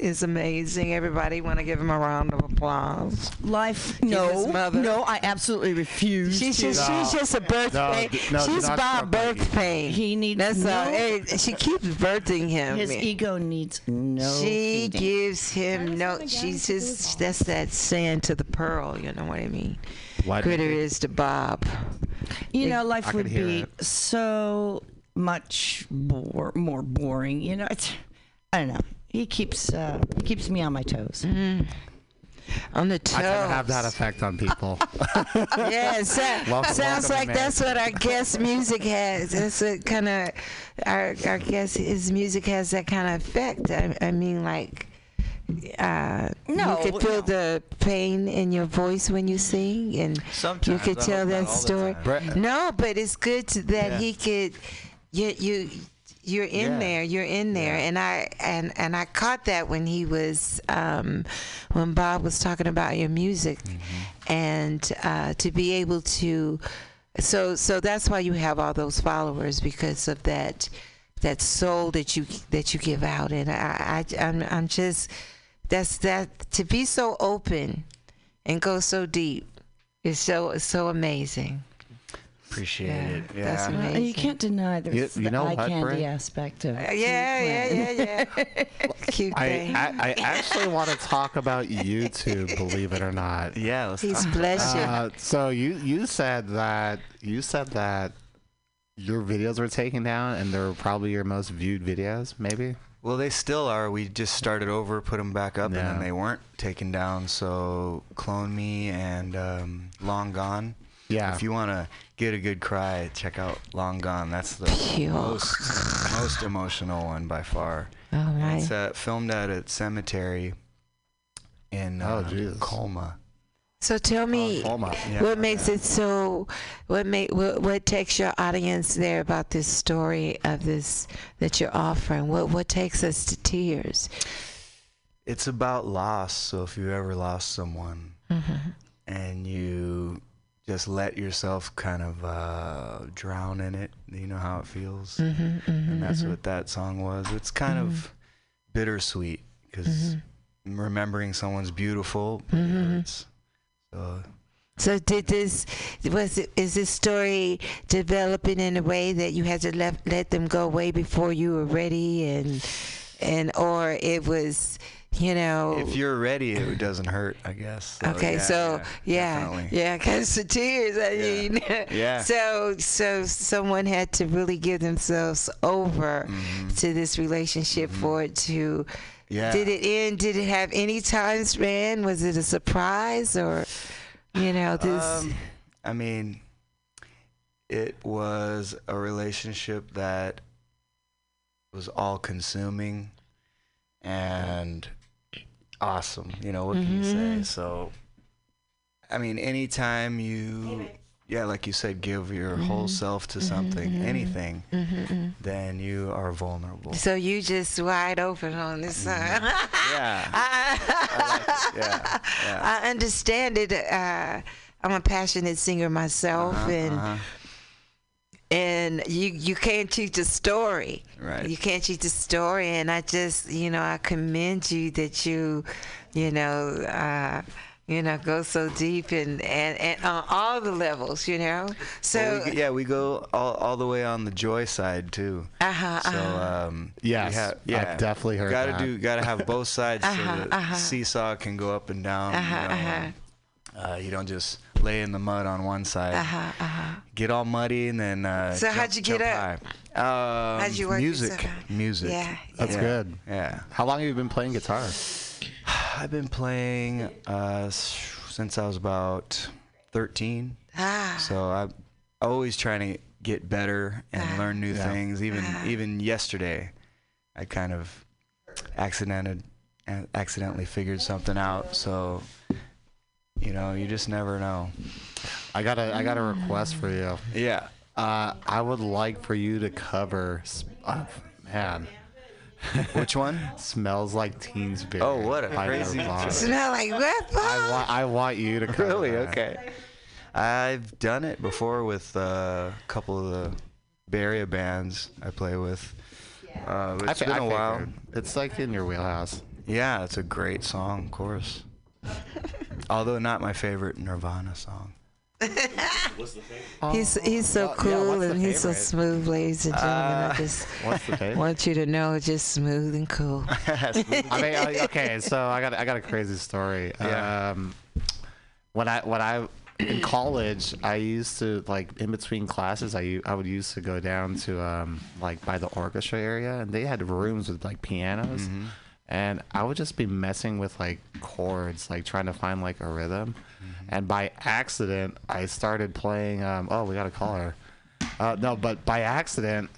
is amazing. Everybody want to give him a round of applause. Life, no, mother. no, I absolutely refuse. She's to. just she's just a birth No, pain. no, she's not by birth pain. He needs That's no- all. Hey, she keeps birthing him. His ego needs no. she feeding. gives him no. She's just that's that sand to the pearl. You know what I mean? Why Critter is to Bob. You know, life I would be it. so much bore, more boring. You know, it's I don't know. He keeps uh, he keeps me on my toes. On the toes. I kind of have that effect on people. Yeah, so, Welcome- sounds welcome like that's what our guest music has. That's what kind of our our guest his music has that kind of effect. I, I mean, like. Uh, No, you could feel no. the pain in your voice when you sing, and you could tell that story. time. No, but it's good to, that Yeah. he could. You you you're in Yeah. there. You're in there, and I and and I caught that when he was um, when Bob was talking about your music, Mm-hmm. and uh, to be able to. So so that's why you have all those followers because of that that soul that you that you give out, and I, I I'm I'm just that's that to be so open and go so deep is so so amazing. Appreciate Yeah, it. that's Yeah. amazing. Well, you can't deny there's You- you the eye what, candy Brett? aspect of it. Uh, yeah, yeah, yeah, yeah. Cute I, thing. I, I actually want to talk about YouTube, believe it or not. Yeah. Let's He's talk. blessed you. Uh, so you you said that you said that your videos were taken down and they were probably your most viewed videos, maybe. Well, they still are. We just started over, put them back up, and then they weren't taken down. So, Clone Me and um, Long Gone. Yeah. If you want to get a good cry, check out Long Gone. That's the Pure. most most emotional one by far. All And right. It's uh, filmed at a cemetery in uh, Oh, Jesus. Colma. So tell me, Hold on. Yeah. what makes it so? What make what, what takes your audience there about this story of this that you're offering? What what takes us to tears? It's about loss. So if you ever lost someone Mm-hmm. and you just let yourself kind of uh, drown in it, you know how it feels. Mm-hmm, and that's what that song was. It's kind of bittersweet because Mm-hmm. remembering someone's beautiful, hurts. So So did this was it is this story developing in a way that you had to let let them go way before you were ready and and or it was you know if you're ready, it doesn't hurt, I guess. So, Okay, yeah, so yeah, yeah, because the tears. I Yeah. mean, Yeah. So, so someone had to really give themselves over Mm-hmm. to this relationship for it to. Yeah. Did it end? Did it have any time span? Was it a surprise or, you know, this? Um, I mean, it was a relationship that was all consuming and awesome. You know, what can you Mm-hmm. say? So, I mean, anytime you, yeah, like you said, give your Mm-hmm. whole self to something, anything, then you are vulnerable. so you just wide open on this side. Yeah. I, like. Yeah. Yeah. I understand it. Uh, I'm a passionate singer myself, Uh-huh, and uh-huh. And you you can't teach a story. Right. You can't teach a story, and I just you know I commend you that you, you know. Uh, you know, go so deep and, and, and on all the levels, you know. So, Well, we, yeah, we go all, all the way on the joy side too. uh-huh, So uh-huh. um, Yes, we have, I've yeah, definitely heard Gotta that. do, gotta have both sides Uh-huh, so the uh-huh. seesaw can go up and down. Uh-huh, you, know, uh-huh. uh, you don't just lay in the mud on one side, uh-huh, uh-huh. get all muddy, and then. Uh, So jump, how'd you get up? High. Um, How'd you work music, yourself music. Yeah, That's yeah, good. Yeah, How long have you been playing guitar? I've been playing uh, since I was about 13. Ah, So I'm always trying to get better and Ah. learn new Yeah. things. Even Ah. even yesterday, I kind of accidented accidentally figured something out. So you know, you just never know. I got a I got a request for you. Yeah. Uh, I would like for you to cover. s- Oh, man, Which one? smells like Teen Spirit. Oh, what a by crazy Nirvana. choice. smell like what? I want I want you to cover really? that. Okay. I've done it before with uh, a couple of the Bay Area bands I play with. Uh, I it's fi- been I a while. figured. It's like in your wheelhouse. Yeah, it's a great song, of course. Although not my favorite Nirvana song. He's he's so Well, yeah, cool and he's so smooth, ladies and gentlemen. I Uh, just What's the favorite? want you to know, just smooth and cool. I mean, okay, so I got I got a crazy story. Yeah. Um, when I when I in college, I used to like in between classes, I I would used to go down to um like by the orchestra area, and they had rooms with like pianos, Mm-hmm. And I would just be messing with like chords, like trying to find like a rhythm, and by accident, I started playing. Um, oh, we got a caller. Uh, no, but by accident.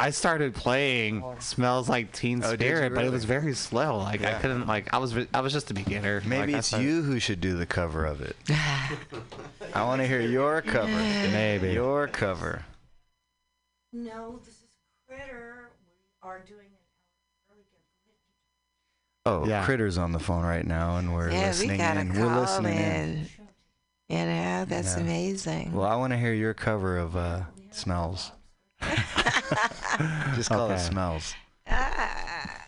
I started playing "Smells Like Teen Oh, did you Spirit," but it was very slow. Like I couldn't like I was I was just a beginner. Maybe Like, it's you who should do the cover of it. I want to hear your cover. Maybe. Your cover. No, this is Critter. We are doing Oh, Yeah. Critter's on the phone right now, and we're yeah, listening we got a in. call We're listening in. in. You know, that's Yeah. amazing. Well, I want to hear your cover of uh, "Smells." Just call it "Smells." Ah.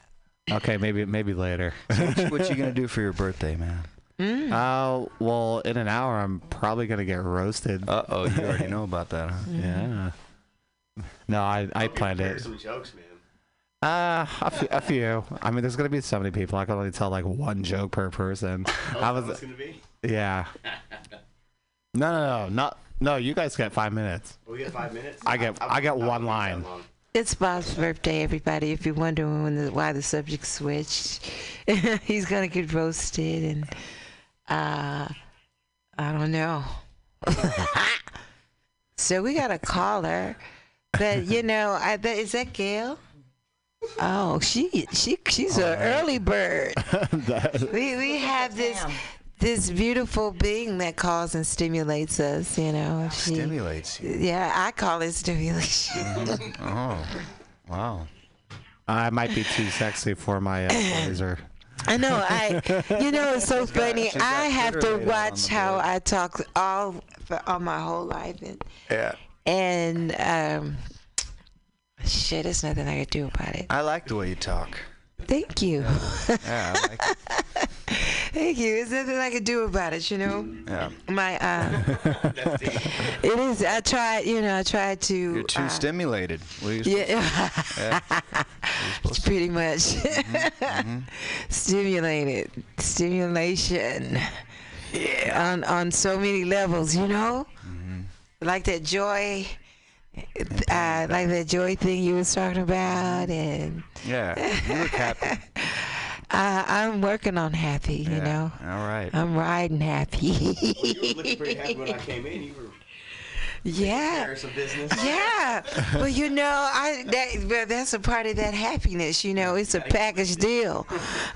Okay, maybe maybe later. what, you, what you gonna do for your birthday, man? Mm. Oh well, in an hour I'm probably gonna get roasted. Uh oh, you already know about that, huh? Yeah. No, I I planned it. Some jokes, man. Uh, a few, a few. I mean, there's gonna be so many people. I can only tell like one joke per person. Oh, I that's was, gonna be. yeah. No, no, no, not no. You guys get five minutes. We get five minutes. I get- I get won't one use that line. It's Bob's birthday, everybody. If you're wondering when the, why the subject switched, he's gonna get roasted, and uh, I don't know. so we got a caller, but you know, I, that, is that Gail? Oh, she she she's an early bird. we we have this this beautiful being that calls and stimulates us. You know, she, Stimulates you. yeah, I call it stimulation. Oh, wow. I might be too sexy for my uh, blazer. I know. I, you know, it's so funny. she's got I have to watch how board. I talk all for all my whole life, and Yeah. and um, shit, there's nothing I can do about it. I like the way you talk. Thank you, Yeah, I like it. thank you. There's nothing I can do about it. You know, Yeah. my uh, it is. I tried. You know, I tried to. You're too uh, stimulated. You Yeah, yeah. it's pretty much Mm-hmm. stimulated, stimulation Yeah. on on so many levels. You know, Mm-hmm. like that joy, uh, like that joy thing you was talking about, and Yeah. You look happy. I, I'm working on happy. You Yeah. know, All right. I'm riding happy. You were looking pretty happy when I came in. You were yeah. there some business. Yeah, well, you know, I that well, that's a part of that happiness. You know, it's a package deal.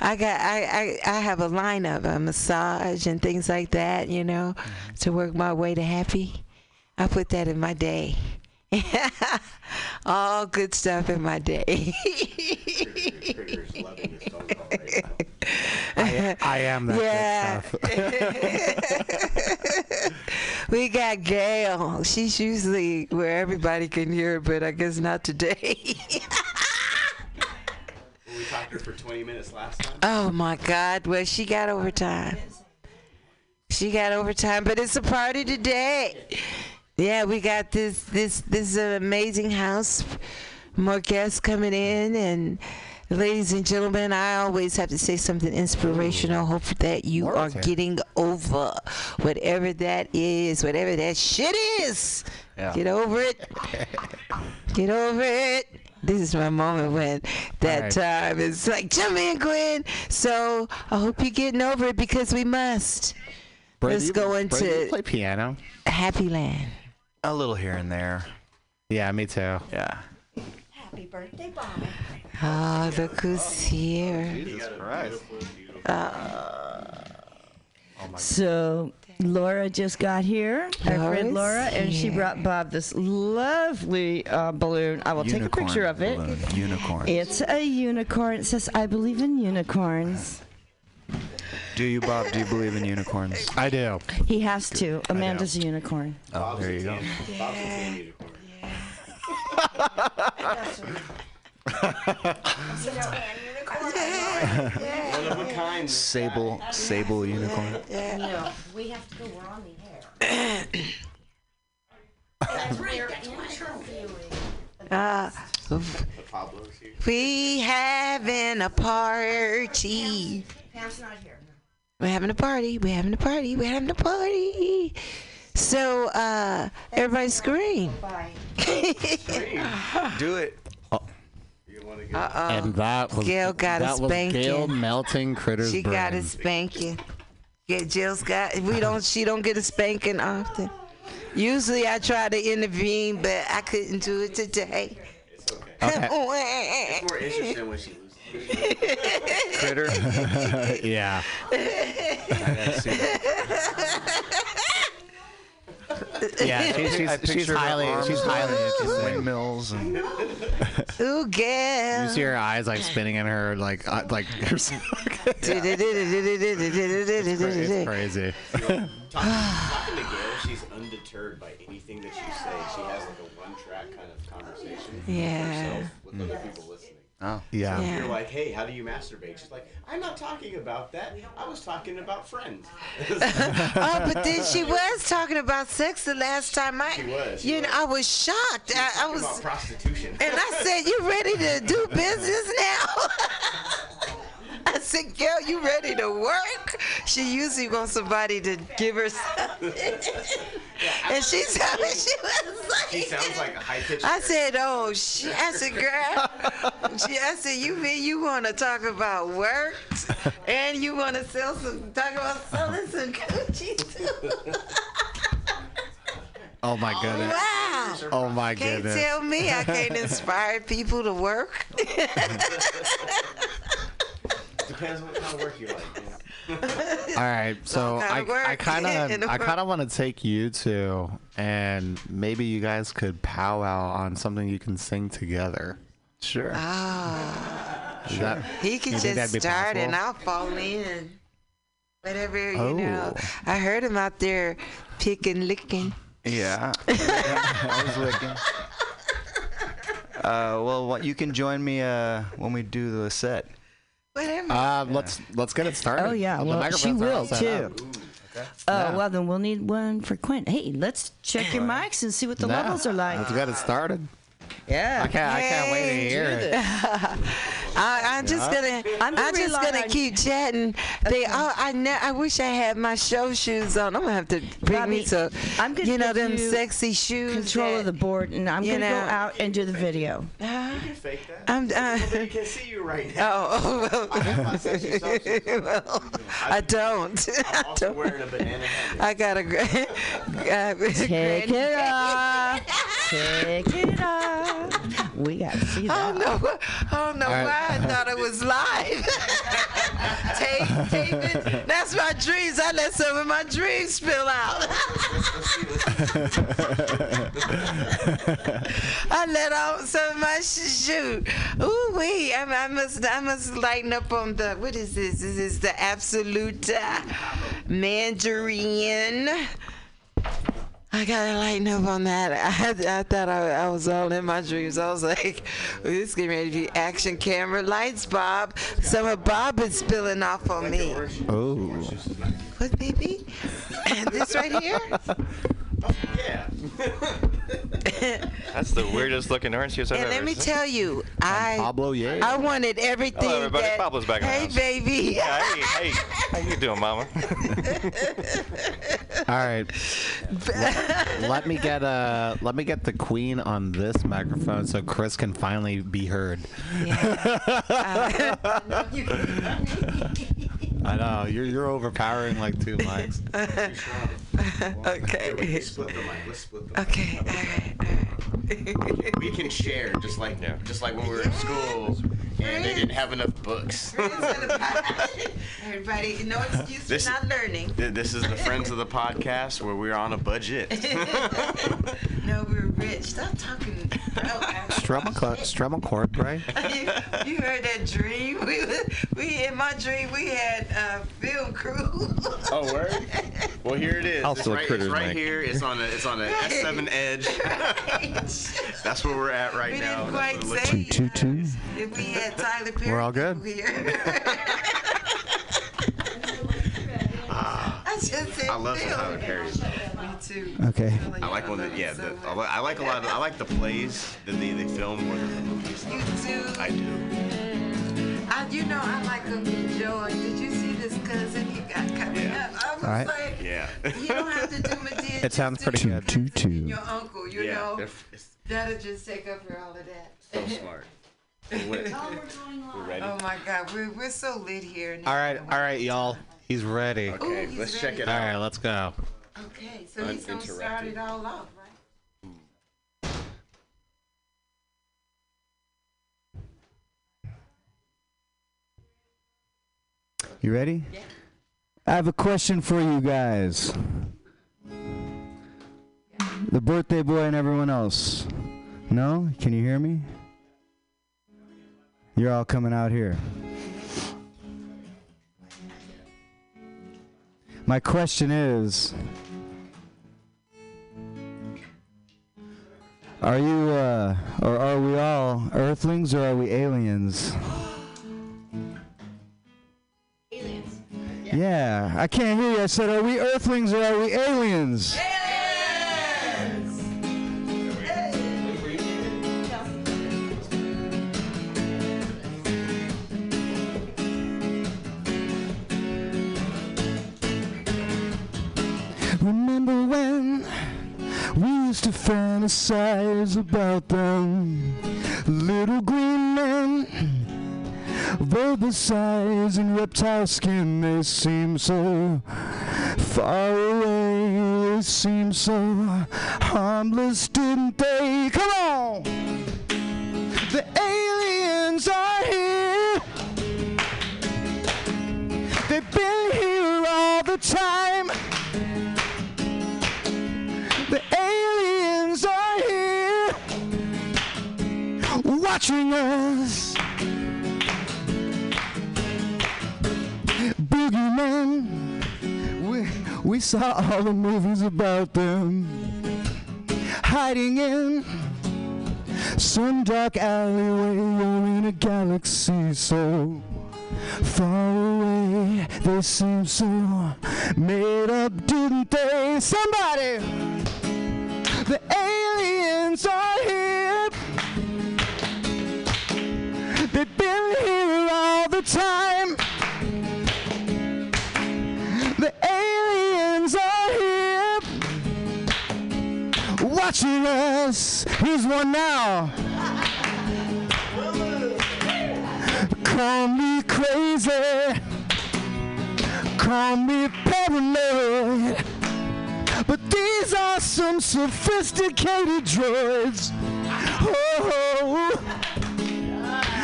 I got I I, I have a lineup, a massage and things like that. You know, to work my way to happy. I put that in my day. All good stuff in my day. Critter's loving this phone call right now. I, I am that Yeah. good stuff. we got Gail. She's usually where everybody can hear, but I guess not today. We talked to her for 20 minutes last time. Oh my God! Well, she got overtime. She got overtime, but it's a party today. Yeah, we got this this this uh, amazing house. More guests coming in, and ladies and gentlemen, I always have to say something inspirational. Hope that you More are time. getting over whatever that is, whatever that shit is. Yeah. Get over it. Get over it. This is my moment when that right. time is like, jump in, Gwen. So I hope you're getting over it because we must. Bro, Let's go into play piano. Happy Land. A little here and there. Yeah, me too. Yeah. Happy birthday, Bob. Oh, look who's here. Jesus Christ. So Laura just got here, our friend Laura's Laura, and she brought Bob this lovely uh, balloon. I will take a picture of it. balloon. Unicorn. It's a unicorn. It says, "I believe in unicorns." Do you, Bob? Do you believe in unicorns? I do. He has to. Amanda's a unicorn. Oh, there you go. Bob's a tan unicorn. One of a kind. Sable, sable unicorn. No, we have to go, we're on the air. That's we're. Uh, The Pablo's here. we having a party. Pam's not here. We're having a party. We're having a party. We're having a party. So, uh, everybody scream. Bye. Do it. You want to get Uh-oh. And that was Gail got a that was spanking. Gail melting critters. She got a spanking. Yeah, Jill's got. We don't. She don't get a spanking often. Usually, I try to intervene, but I couldn't do it today. Okay. more interesting when she loses. Critter. yeah. I gotta see that. Yeah. She's, I she's, she's highly she's highly interesting. Windmills and Ooh, You see her eyes like spinning in her like uh, like it's crazy. Talking, talking to Gail, she's undeterred by anything that you say. She has like a one-track kind of conversation with Yeah. herself, with other people listening. Oh, Yeah. Yeah. You're like, hey, how do you masturbate? She's like, I'm not talking about that. I was talking about friends. Oh, but then she was talking about sex the last time I. She was, she you know. I was shocked. I, I was, about prostitution. and I said, "You ready to do business now?" I said, "Girl, you ready to work?" She usually wants somebody to give her something, and she told me she was like. She sounds like a high-pitched. I said, "Oh shit!" I said, "Girl," she, I said, "You mean you want to talk about work, and you want to sell some, talk about selling some coochie too?" Oh my oh, goodness. Wow! Oh my goodness. Can't tell me I can't inspire people to work. Depends what kind of work you like. You know? All right, so I. I kind of I kind of want to take you two, and maybe you guys could powwow on something you can sing together. sure. Ah, Is that he can just that'd be start and? I'll fall in. Whatever, you Oh. know. I heard him out there picking, licking. Yeah. I was looking. Uh, well, what, you can join me uh, when we do the set. Whatever. uh, let's let's get it started. Oh yeah, The well she microphones are all will set too. up. Uh, Yeah. well then we'll need one for Quinn. Hey, let's check your mics and see what the Yeah, levels are like. Let's get it started. Yeah. I can't I can't wait to hear it. I, I'm just gonna. I'm I'm, gonna just gonna on- keep chatting. They. Oh, I. Ne- I wish I had my show shoes on. I'm gonna have to bring Bobby, me some. I'm gonna You know them you sexy shoes. Control of the board, and I'm gonna go out and do the video. Huh? You can fake that. I'm. Uh, They can see you right now. oh, oh, I have my sexy well, I don't. I I'm also don't. wearing a banana hat. I got a. gra- uh, Take it off. Take it off. We gotta see I don't that. know. I don't know right. why I thought it was live. tape, tape it. That's my dreams. I let some of my dreams spill out. I let out some of my sh- shoot. Ooh wee! I, I must, I must lighten up on the. What is this? This is the absolute uh, mandarin. I gotta lighten up on that. I, I thought I, I was all in my dreams. I was like, well, this is getting ready to be action camera lights, Bob. Some of Bob is spilling off on me. Oh. What, baby? And this right here? Yeah. That's the weirdest looking orange juice I've And ever let me seen. tell you, I Pablo Ye. I wanted everything. Hello, everybody. that- Pablo's back in the Hey, house. baby. Hey, hey, how you doing, Mama? All right. let, let me get uh let me get the queen on this microphone so Chris can finally be heard. I know you're you're overpowering like two mics. okay. Let's split the mic. Let's split the mic. Okay. All right. All right. We can share just like Yeah. just like when we were in school and they didn't have enough books. Everybody, no excuse This- for not learning. This is the Friends of the Podcast where we're on a budget. No, we're rich. Stop talking. Oh, I- Strum a, cl- strum a chord, right? you, you heard that dream? We was, we in my dream we had uh, film crew. Oh, word? Well, here it is. I'll it's right, critters, it's right Mike. here. It's on a it's on a S7 Edge. That's where we're at right we now. We didn't quite what it say like. Two, two. if we had Tyler Perry. We're all good? Here. I just said I love some film. Tyler Perry. Me too. Okay. I like one that yeah. The, I, I like a lot. Of, I like the plays that they, they film more than the movies. You too. I do. I, you know, I like Uncle Joe. Did you see this you got coming Yeah. up? I was All right. like, Yeah. you don't have to do Madea. It sounds pretty do good. Two, two. Your uncle, you yeah. know, they're f- that'll just take up for all of that. so smart. We're, oh, we're. Oh my God, we're we're so lit here. All right, all right, y'all. He's ready. All Okay, he's let's ready. check it right, out. let's go. Okay, so he's gonna start it all off, right? You ready? Yeah. I have a question for you guys. The birthday boy and everyone else. No? Can you hear me? You're all coming out here. My question is Are you, uh, or are we all Earthlings or are we aliens? Yeah, I can't hear you. I said, are we Earthlings or are we aliens? Remember when we used to fantasize about them little green men? Verbal size and reptile skin, they seem so far away. They seem so harmless, didn't they? Come on! The aliens are here. They've been here all the time. The aliens are here watching us. Boogeyman, we, we saw all the movies about them hiding in some dark alleyway or in a galaxy so far away. They seem so made up, didn't they? Somebody! The aliens are here. They've been here all the time. The aliens are here watching us. Here's one now. Call me crazy. Call me paranoid. But these are some sophisticated droids. Oh,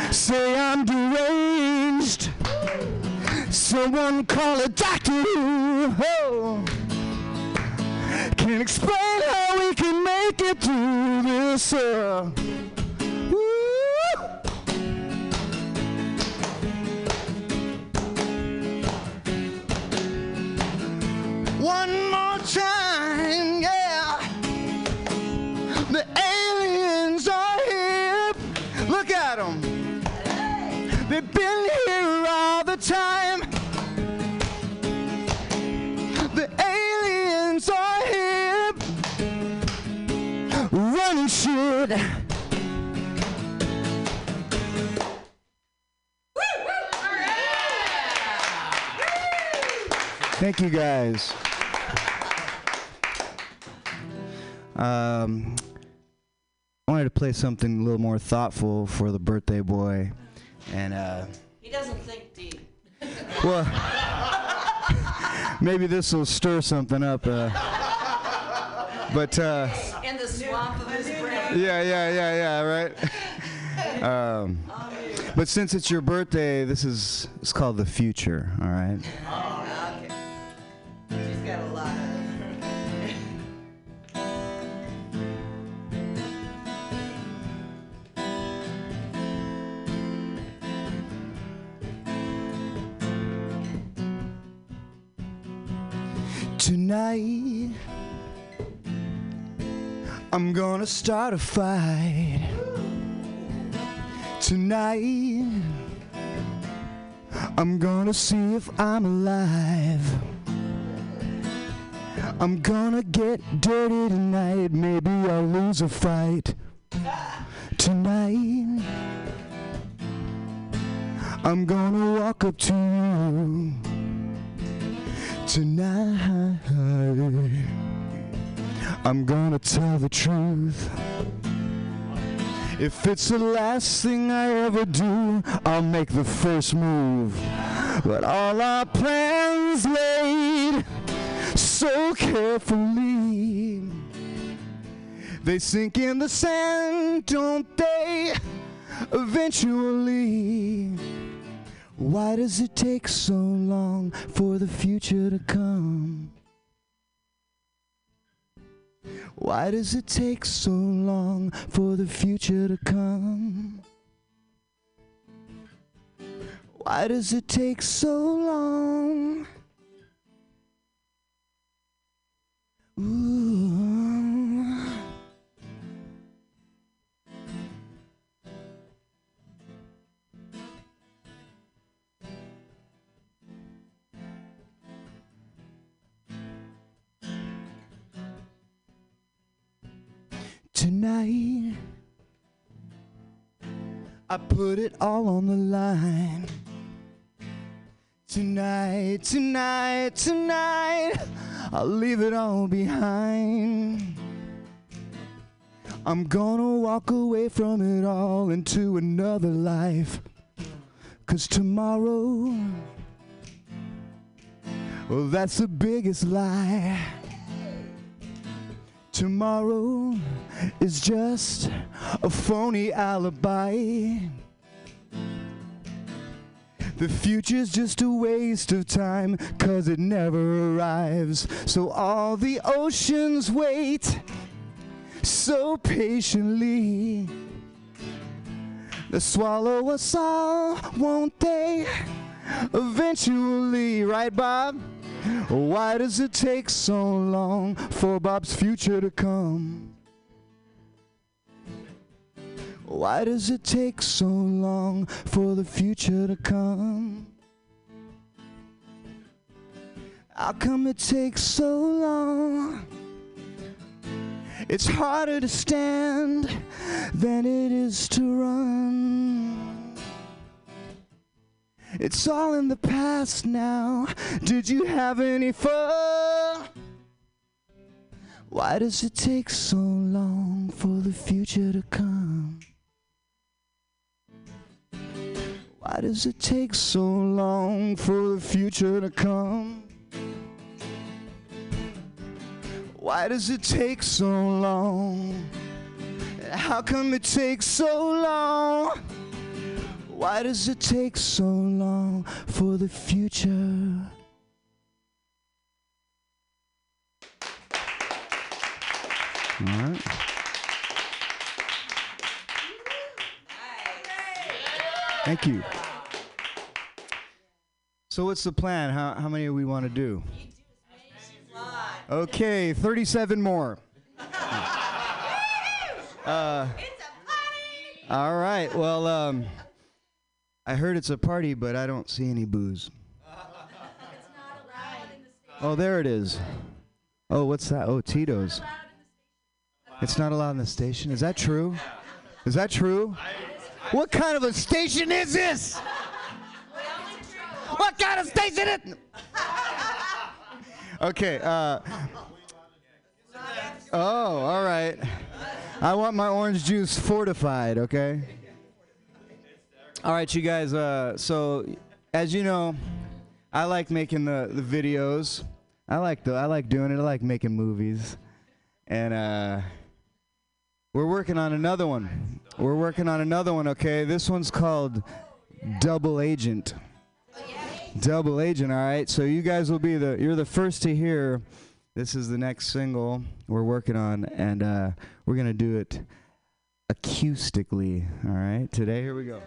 say I'm deranged. Someone call a doctor. Oh, can't explain how we can make it through this. Uh. One more time, yeah. The aliens are here. Look at them. They've been here all the time. Shit. Thank you guys. Um, I wanted to play something a little more thoughtful for the birthday boy, and uh, He doesn't think deep. well, maybe this will stir something up. Uh, but uh, In the swamp of his brain yeah, yeah, yeah, yeah, right? um, but since it's your birthday, this is it's called the future, all right? Tonight I'm gonna start a fight. Tonight, I'm gonna see if I'm alive. I'm gonna get dirty tonight. Maybe I'll lose a fight. Tonight, I'm gonna walk up to you. Tonight, I'm gonna tell the truth. If it's the last thing I ever do, I'll make the first move. But all our plans laid so carefully, they sink in the sand, don't they? Eventually. Why does it take so long for the future to come? Why does it take so long for the future to come? Why does it take so long? Ooh. Tonight, I put it all on the line. Tonight, tonight, tonight, I'll leave it all behind. I'm gonna walk away from it all into another life. Cause tomorrow, well, that's the biggest lie. Tomorrow is just a phony alibi. The future's just a waste of time, cause it never arrives. So all the oceans wait so patiently. They swallow us all, won't they? Eventually, right, Bob? Why does it take so long for Bob's future to come? Why does it take so long for the future to come? How come it takes so long? It's harder to stand than it is to run. It's all in the past now. Did you have any fun? Why does it take so long for the future to come? Why does it take so long for the future to come? Why does it take so long? How come it takes so long? Why does it take so long for the future? All right. Thank you. So what's the plan? How, how many do we want to do? Okay, 37 more. Uh, all right. Well, um, I heard it's a party, but I don't see any booze. Oh, there it is. Oh, what's that? Oh, Tito's. It's not allowed in the station. Is that true? Is that true? What kind of a station is this? What kind of station is it? Okay. Uh, oh, all right. I want my orange juice fortified, okay? All right, you guys. Uh, so, as you know, I like making the, the videos. I like the I like doing it. I like making movies, and uh, we're working on another one. We're working on another one. Okay, this one's called Double Agent. Double Agent. All right. So you guys will be the you're the first to hear. This is the next single we're working on, and uh, we're gonna do it acoustically. All right. Today, here we go.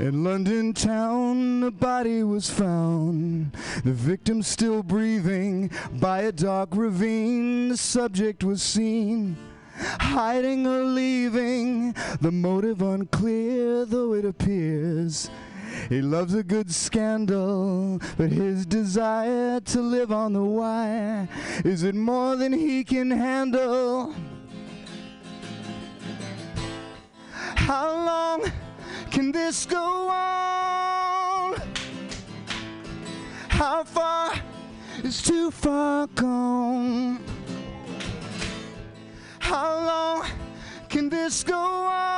In London town, a body was found. The victim still breathing by a dark ravine. The subject was seen. Hiding or leaving, the motive unclear, though it appears. He loves a good scandal, but his desire to live on the wire is it more than he can handle? How long can this go on? How far is too far gone? How long can this go on?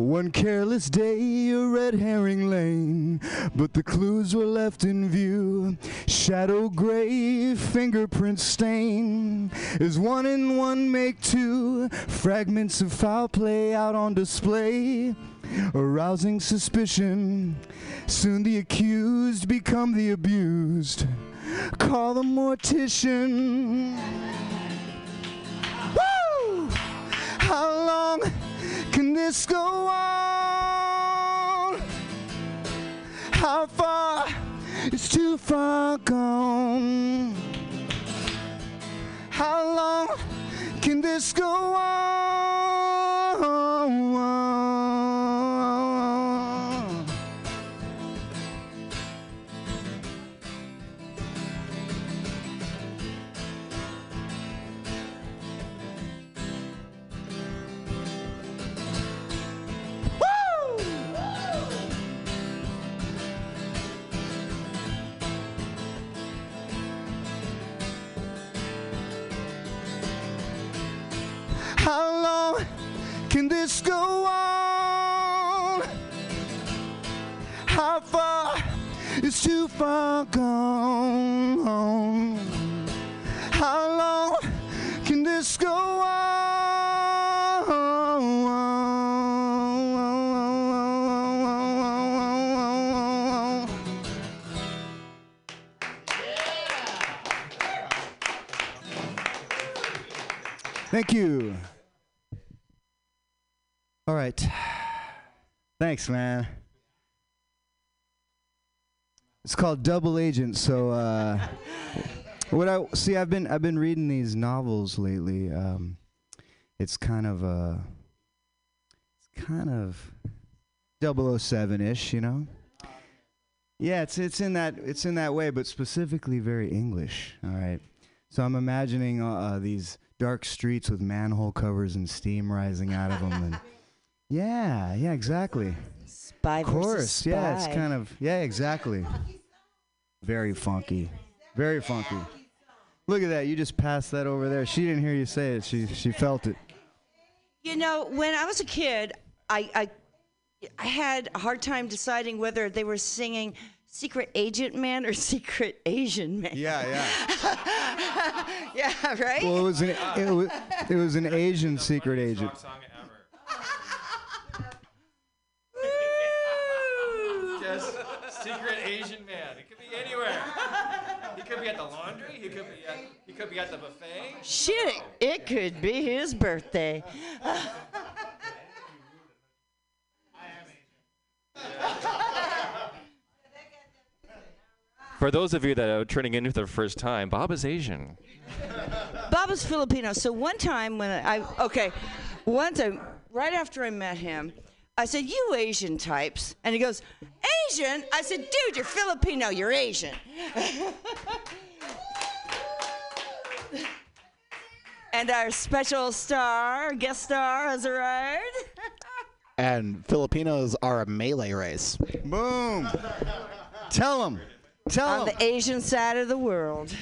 One careless day, a red herring lane, but the clues were left in view. Shadow gray, fingerprint stain. Is one and one make two? Fragments of foul play out on display, arousing suspicion. Soon the accused become the abused. Call the mortician. Can this go on? How far is too far gone? How long can this go on? Far gone? How long can this go on? Thank you. All right. Thanks, man. It's called Double Agent. So, uh, what I see, I've been I've been reading these novels lately. Um, it's kind of uh, it's kind of 007-ish, you know. Yeah, it's it's in that it's in that way, but specifically very English. All right. So I'm imagining uh, uh, these dark streets with manhole covers and steam rising out of them, and yeah, yeah, exactly. Spy Of course, yeah, it's kind of yeah, exactly. Very funky, very funky. Look at that! You just passed that over there. She didn't hear you say it. She she felt it. You know, when I was a kid, I, I I had a hard time deciding whether they were singing Secret Agent Man or Secret Asian Man. Yeah, yeah. yeah, right? Well, it was an it was, it was an Asian secret agent. Just secret Asian man. It could be anywhere. He could be at the laundry. He could be at, he could be at the buffet. Shit, it could be his birthday. For those of you that are turning in for the first time, Bob is Asian. Bob is Filipino. So one time when I, okay, one time right after I met him, I said, "You Asian types," and he goes, "Asian?" I said, "Dude, you're Filipino. You're Asian." and our special star, guest star, has arrived. And Filipinos are a Malay race. Boom. Tell them. Tell On him. the Asian side of the world.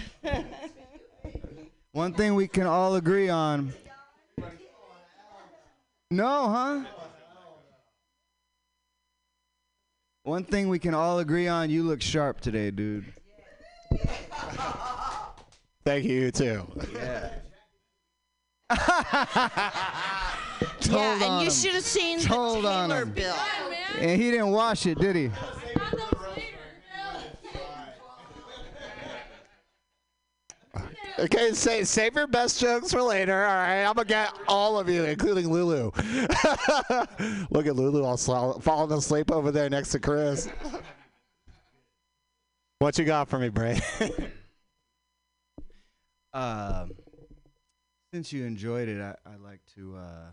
One thing we can all agree on. No, huh? One thing we can all agree on, you look sharp today, dude. Thank you, you too. Yeah. Told yeah, and on you should have seen Told the on Taylor him. bill. And he didn't wash it, did he? Okay, say, save your best jokes for later. All right, I'm gonna get all of you, including Lulu. Look at Lulu all sl- falling asleep over there next to Chris. what you got for me, Bray? Um, since you enjoyed it, I, I'd like to. Uh,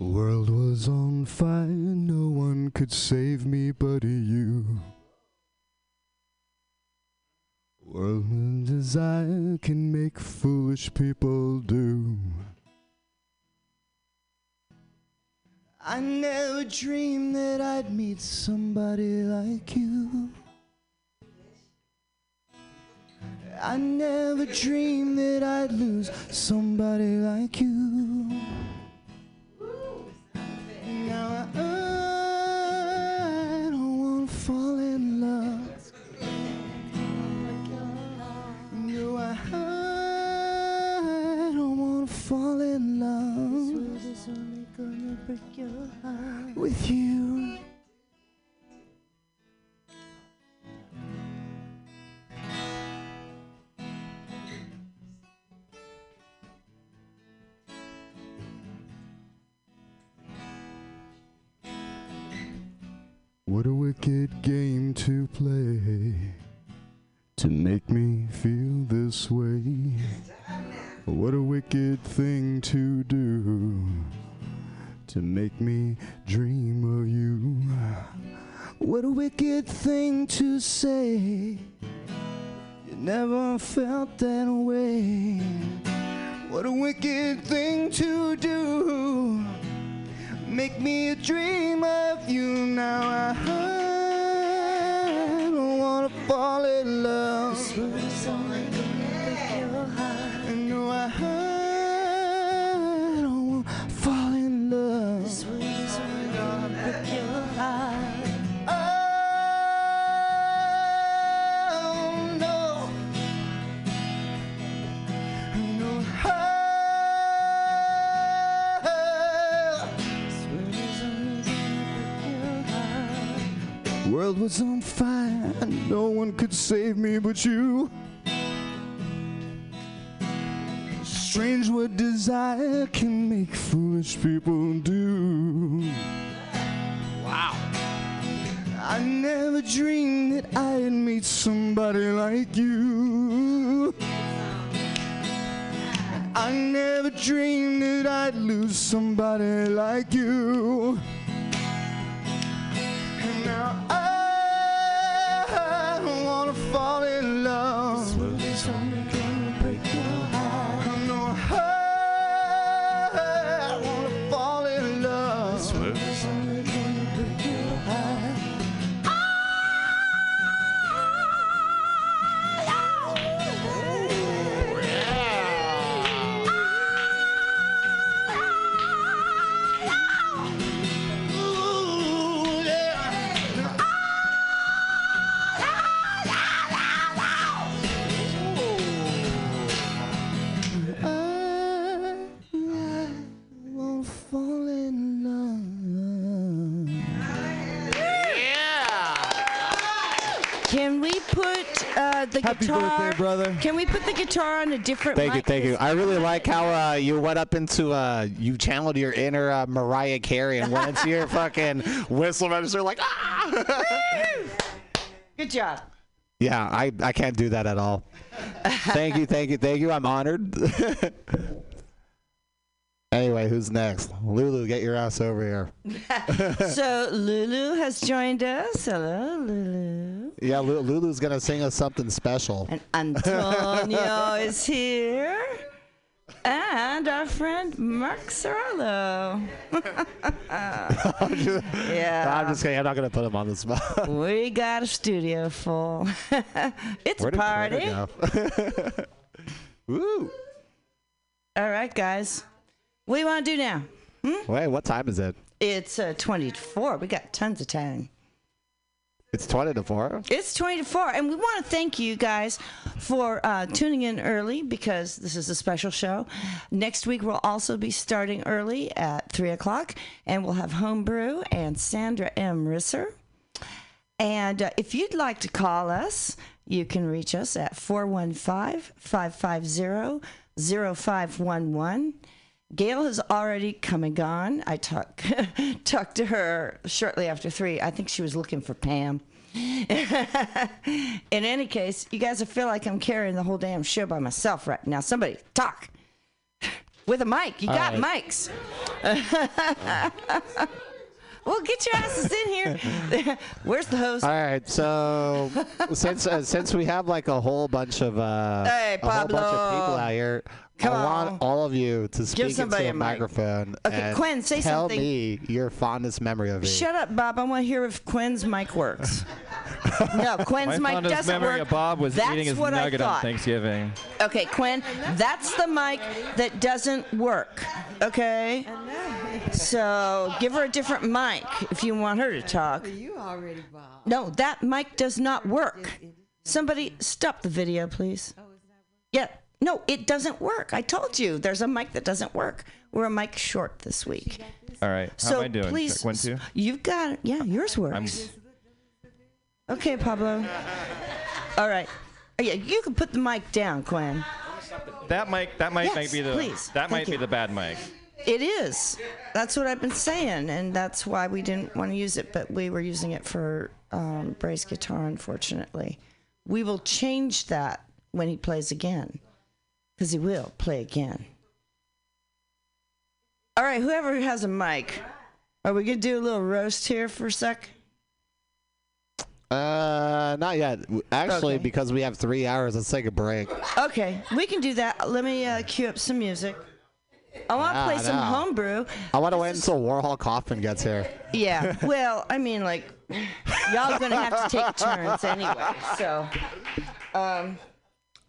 World was on fire, no one could save me but you. World and desire can make foolish people do. I never dreamed that I'd meet somebody like you. I never dreamed that I'd lose somebody like you. Fall in love with you. What a wicked game to play to make me the Happy guitar? birthday, brother. Can we put the guitar on a different Thank you, thank you. I really like how uh, you went up into uh, you channeled your inner uh, Mariah Carey and went into your fucking whistle register like ah. Good job. yeah, I I can't do that at all. thank you, thank you, thank you. I'm honored. anyway, who's next? Lulu, get your ass over here. so Lulu has joined us. Hello, Lulu. Yeah, Lu- Lulu's gonna sing us something special. And Antonio is here. and our friend Mark Cirillo. yeah. I'm just kidding. I'm not gonna put him on the spot. We got a studio full. it's a party. Woo! All right, guys. What do you want to do now? Wait, what time is it? It's uh, 20 to 4. We got tons of time. It's 20 to 4. It's 20 to 4. And we want to thank you guys for uh, tuning in early because this is a special show. Next week, we'll also be starting early at 3 o'clock, and we'll have Homebrew and Sandra M. Risser. And uh, if you'd like to call us, you can reach us at 415 550 0511. Gail has already come and gone. I talked talked to her shortly after three. I think she was looking for Pam. In any case, you guys feel like I'm carrying the whole damn show by myself right now. Somebody talk with a mic. You All got right. mics. well, get your asses in here. Where's the host? All right, so since uh, since we have like a whole bunch of uh, Hey, a whole bunch of people out here, Come I want on. all of you to speak somebody into a a mic. microphone. Okay, and Quinn, say tell something. Tell me your fondest memory of me. Shut up, Bob. I want to hear if Quinn's mic works. no, Quinn's My mic fondest doesn't memory work. of Bob was That's eating his what I nugget on thought. Thanksgiving. Okay, Quinn, that's the mic that doesn't work. Okay? So give her a different mic if you want her to talk. You already, Bob. No, that mic does not work. Somebody stop the video, please. Oh, yeah. No, it doesn't work. I told you there's a mic that doesn't work. We're a mic short this week. All right. How So am I doing? please, Check one, two. you've got. Yeah, yours works. Okay, Pablo. All right. Oh, yeah, you can put the mic down, Quinn. That mic. That mic Yes, might be the. please. That might Thank be the bad mic. It is. That's what I've been saying, and that's why we didn't want to use it, but we were using it for um, Bray's guitar, unfortunately. We will change that when he plays again, because he will play again. All right, whoever has a mic, are we going to do a little roast here for a sec? Uh, not yet. Actually, Okay. because we have three hours, let's take a break. Okay, we can do that. Let me uh, cue up some music. I want to Nah, play some homebrew. I want to wait until Warhol Kaufman gets here. Yeah. Well, I mean, like, y'all are gonna have to take turns anyway. So, um,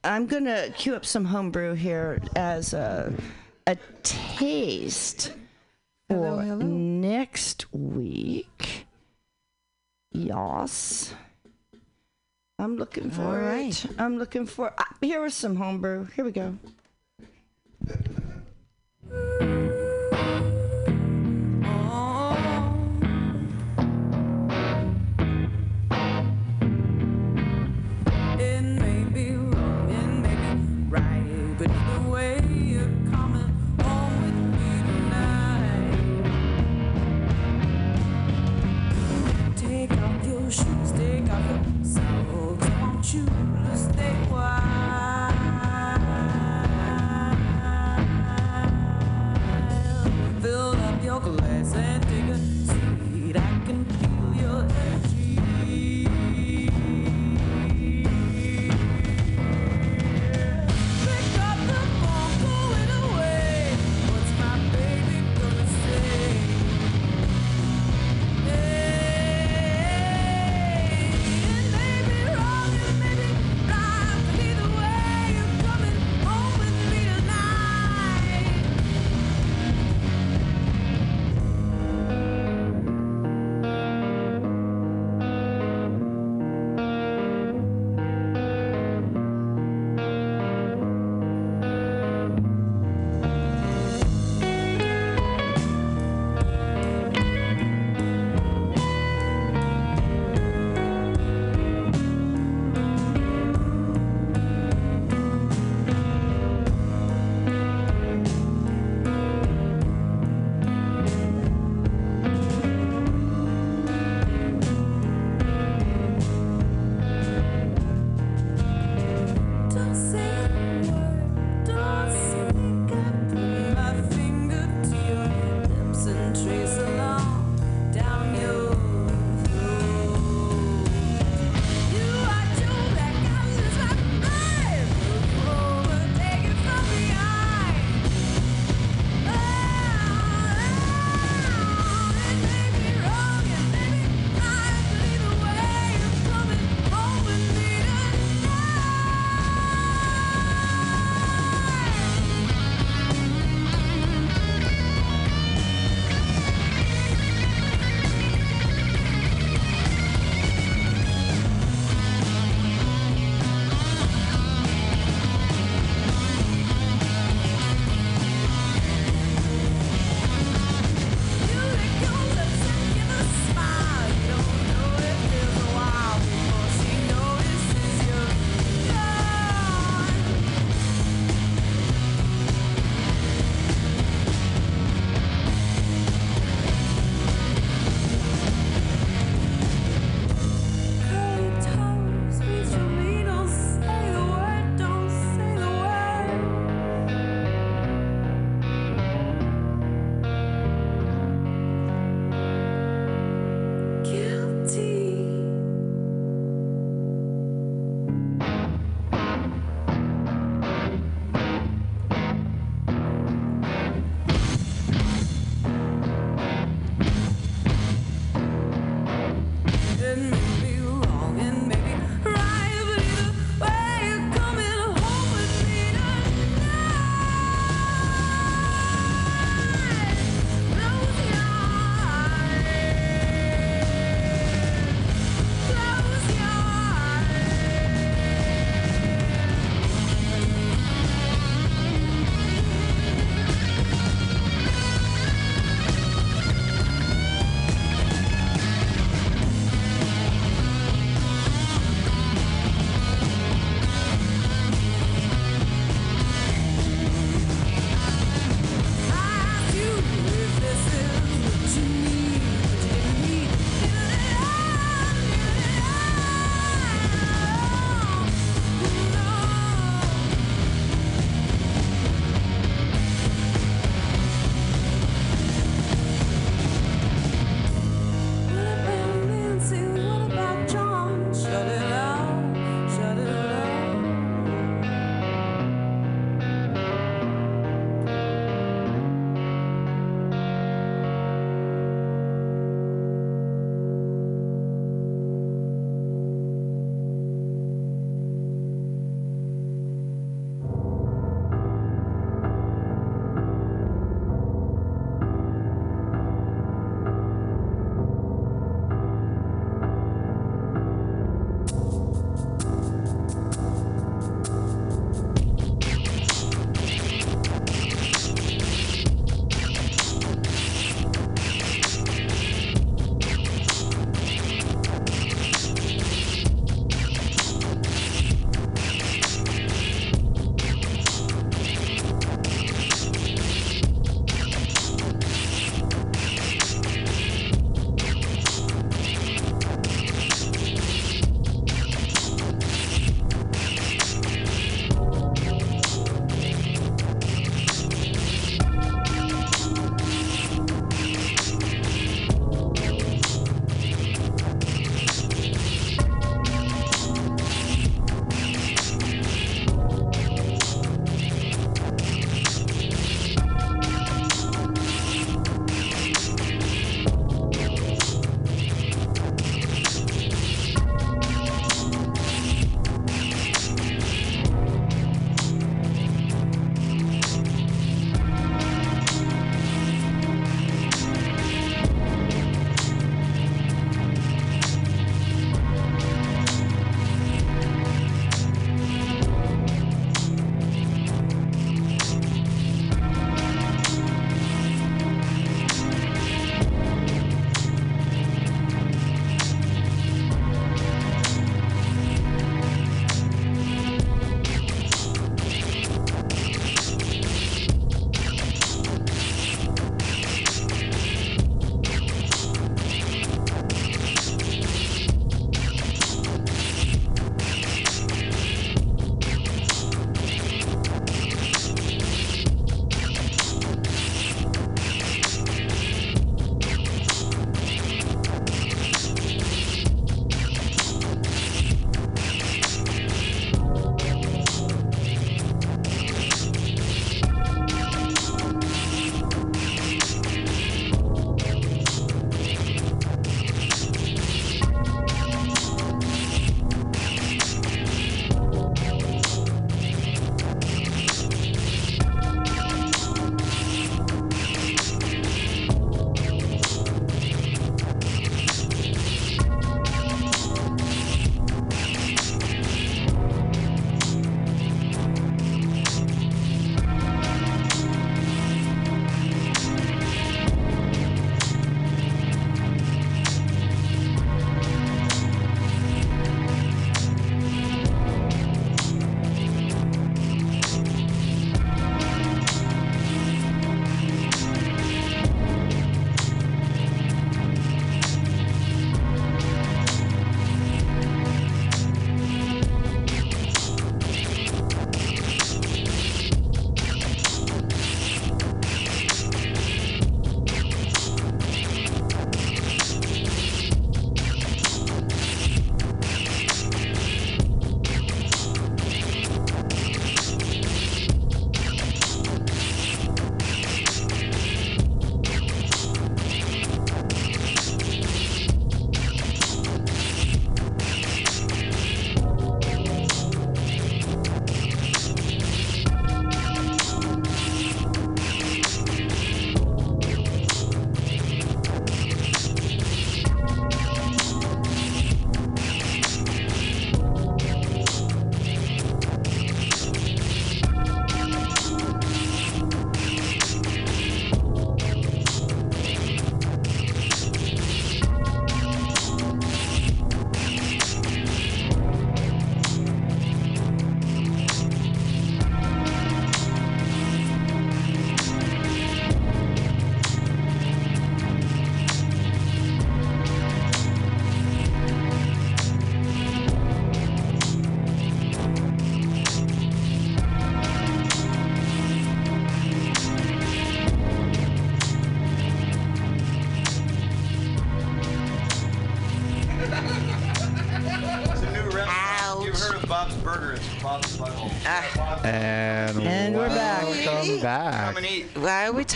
I'm gonna cue up some homebrew here as a a taste for next week. Yes. I'm looking for All it. I'm looking for. Uh, here is some homebrew. Here we go. You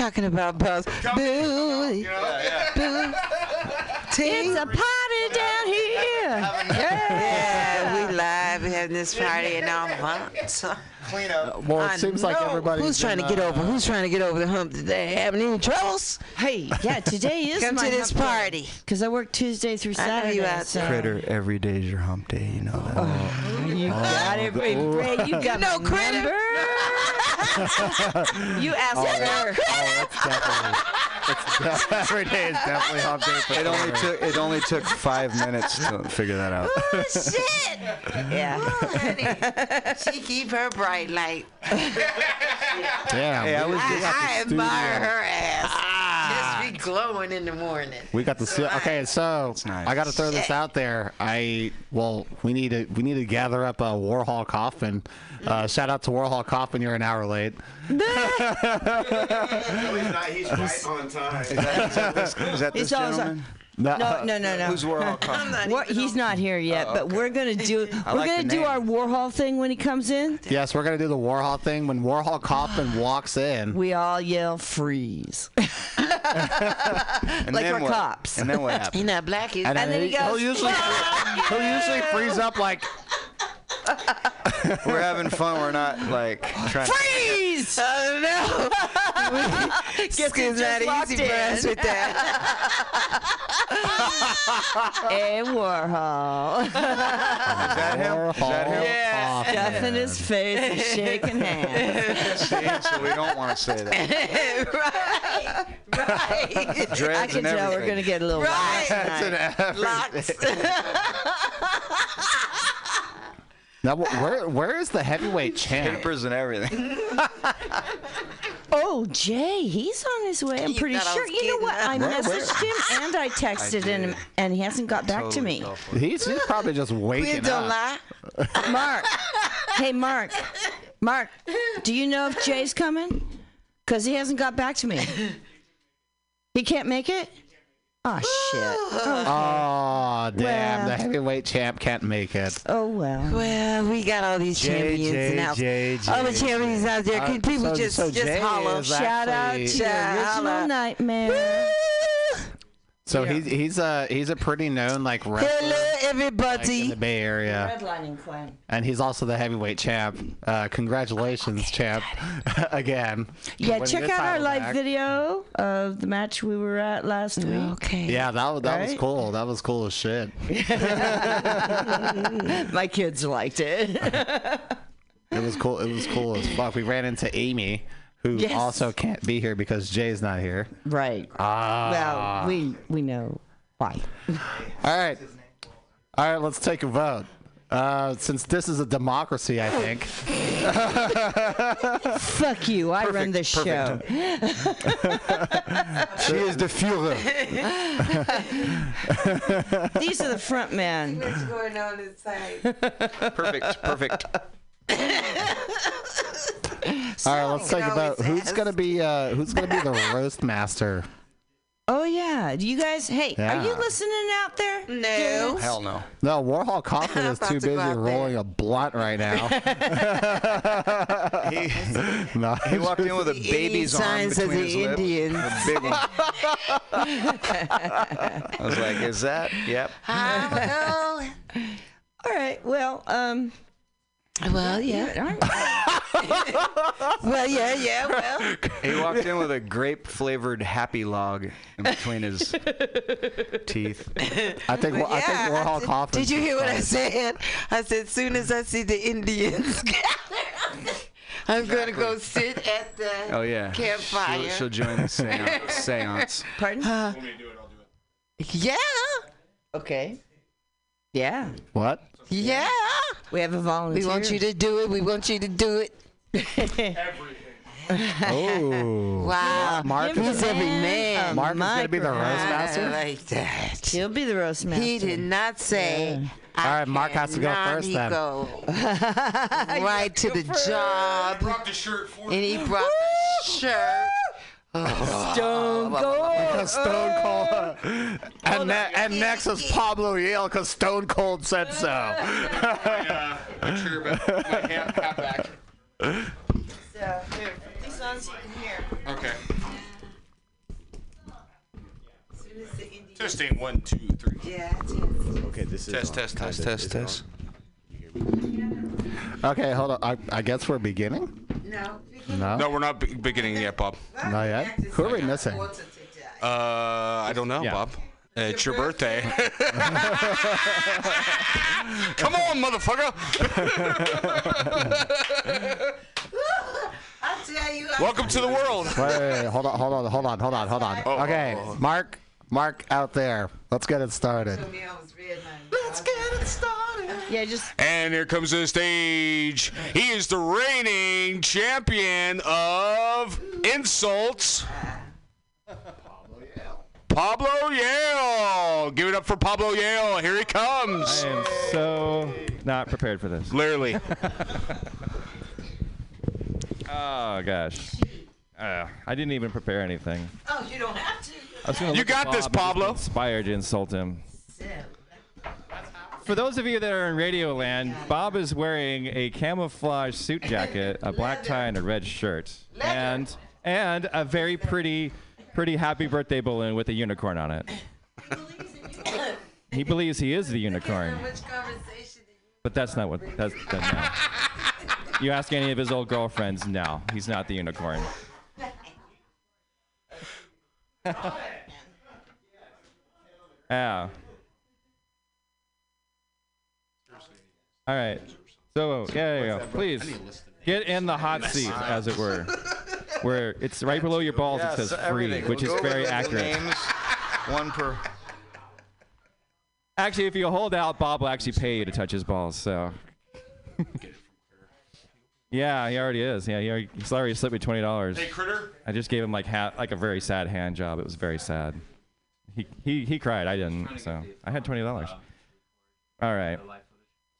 Why are we talking about Buzz? Booty. Boo- It's a party down here. Yeah, we live we having this party in our month. Clean up. Well, it I seems like know. everybody's Who's trying to get uh, over? Who's trying to get over the hump today? Having any troubles? Hey, yeah, today is Come my to this hump day. party. Because I work Tuesday through Saturday. I know Saturday. you out so- there. Critter, every day's your hump day. You know that. You got it, Ray. Ray, you got No my critter. number. You asked her. Oh, it's definitely. It's de- every day is definitely hump day for It only took it only took five minutes to figure that out. Oh, shit. Yeah. Oh, honey. She keep her bright light. Damn. Hey, I was I, I admire her ass. Just be glowing in the morning. We got the stu- okay, so nice. I got to throw this out there. I well, we need to we need to gather up a Warhol Coffin. Uh, shout out to Warhol Coffin. You're an hour late. No, he's not. He's right on time. Is that this It's always gentleman? No, no, no, no. Who's Warhol Coffin? What, he's not here yet, oh, but we're gonna do we're like gonna do our Warhol thing when he comes in. Yes, we're gonna do the Warhol thing. When Warhol Coffin walks in, We all yell freeze. And Like then we're what? cops. And then what happens? happened? not black. He's and, And then he he'll usually he'll usually freeze up like We're having fun. We're not like trying. to... Freeze! Oh no! Guess Excuse he me, just walked easy for us with that. Hey Warhol. Is that him? Is that him? yeah. Stuffing his face and shaking hands. See, so we don't want to say that. right, right. Dreads I can and tell we're everything. gonna get a little Right. wild tonight. Locks. now. Where where is the heavyweight champ? Papers and everything. Oh, Jay, he's on his way. I'm You pretty thought I sure. was You know kidding, what? I Where- where- messaged him and I texted did. him, and he hasn't got back to me. fell for it. He's, he's probably just We waking don't up. lie. Mark. hey, Mark. Mark, do you know if Jay's coming? Because he hasn't got back to me. He can't make it? Oh, shit. Oh damn! Well. The heavyweight champ can't make it. Oh, well. Well, we got all these Jay, champions Jay, in the house. Jay, all the Jay, champions out there. Uh, Can people so- just so just Jay holler? Shout out to the Shout original out. Nightmare. So Yeah. he's he's a he's a pretty known like wrestler Hello, like, in everybody. the Bay Area, Redlining clan. and he's also the heavyweight champ. Uh, congratulations, champ, again. Yeah, check out our title live back. video of the match we were at last week. Okay. Yeah, that was that was cool. That was cool as shit. My kids liked it. It was cool. It was cool as fuck. We ran into Amy, who Yes. also can't be here because Jay's not here. right. Ah. Well, we we know why. All right. All right, let's take a vote. Uh, since this is a democracy, I think. Fuck you. I run the show. She is the Führer. These are the front men. What's going on inside? Perfect. Perfect. All right, let's talk about a know, vote. it's Who's ass. gonna be uh, Who's gonna be the roast master? Oh yeah. Do you guys? Hey, are you listening out there? No. Hell no. No, Warhol Kaufman is too to busy go out rolling a blunt right now. He, no, he walked in with a Any baby's arm signs of between the his lips. A big one. I was like, is that? Yep. I'm All right. Well, um. Going. Well, yeah. Well, yeah, yeah. Well, He walked in with a grape flavored happy log in between his teeth. I think I think yeah. Warhol did, Kaufman. did you hear what I said? I said, soon as I see the Indians gather, I'm going to go sit at the Oh yeah. campfire. She'll, she'll join the seance. seance. Pardon? Uh, yeah, okay. Yeah. What? Yeah. We have a volunteer. We want you to do it. We want you to do it. Oh. Wow. Mark is, every man man. Mark is gonna be the roast microphone. master. like that. He'll be the roast master. He did not say. All right, Mark has to go first then. Go right to the job, Brought the shirt for and he brought the shirt. Stone Cold. Stone Cold. and, ne- and next is Pablo Yale because Stone Cold said so. my, uh, my shirt, but my hat, hat back. So here, put these on so you can hear. Okay. Testing one, two, three. Yeah, Okay, this is Test, on, test, kind test, of. test, Is it test. Okay, hold on. I, I guess we're beginning. No. No. No, we're not be- beginning yet, Bob. Not yet. Who are we missing? Uh, I don't know, Bob. It's your birthday. Come on, motherfucker. I tell you. I Welcome to the world. Wait, wait, wait, hold on, hold on, hold on, hold on, hold on. Oh, okay, oh, oh. Mark, Mark out there. Let's get it started. Let's get it started. Yeah, just And here comes to the stage. He is the reigning champion of insults. Pablo Yale. Pablo Yale. Give it up for Pablo Yale. Here he comes. I am so not prepared for this. Literally. Oh gosh. Uh, I didn't even prepare anything. Oh, you don't have to. I was gonna You got this, Bob and just be Pablo. Inspired to insult him. For those of you that are in Radio Land, Bob is wearing a camouflage suit jacket, a black tie, and a red shirt, and and a very pretty, pretty happy birthday balloon with a unicorn on it. He believes he is the unicorn, but that's not what. That's that, no. You ask any of his old girlfriends, no, he's not the unicorn. Yeah. All right. So, yeah, there you go. Please get in the hot seat, as it were, where it's right below your balls. It says free, which is very accurate. One per. Actually, if you hold out, Bob will actually pay you to touch his balls. So. yeah, he already is. Yeah, he already, he's already slipped me twenty dollars. Hey, critter. I just gave him like ha- like a very sad hand job. It was very sad. He he he cried. I didn't. So I had twenty dollars. All right.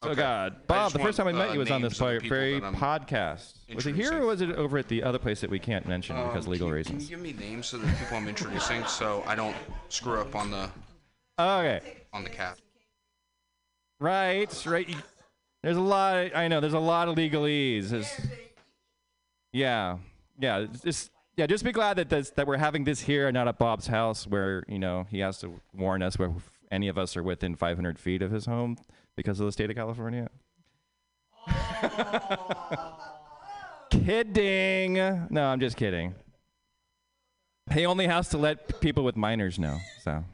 So Okay. God, Bob, the first time I met uh, you was on this names of the very, very podcast. Was it here or was it over at the other place that we can't mention because Um, legal can you, reasons? Can you give me names of the people I'm introducing so I don't screw up on the Okay. on the cap? Right, right. There's a lot. I know. There's a lot of legalese. There's- yeah, yeah. it's Just yeah. Just be glad that this, that we're having this here and not at Bob's house, where you know he has to warn us where any of us are within 500 feet of his home because of the state of California. kidding. No, I'm just kidding. He only has to let people with minors know. So.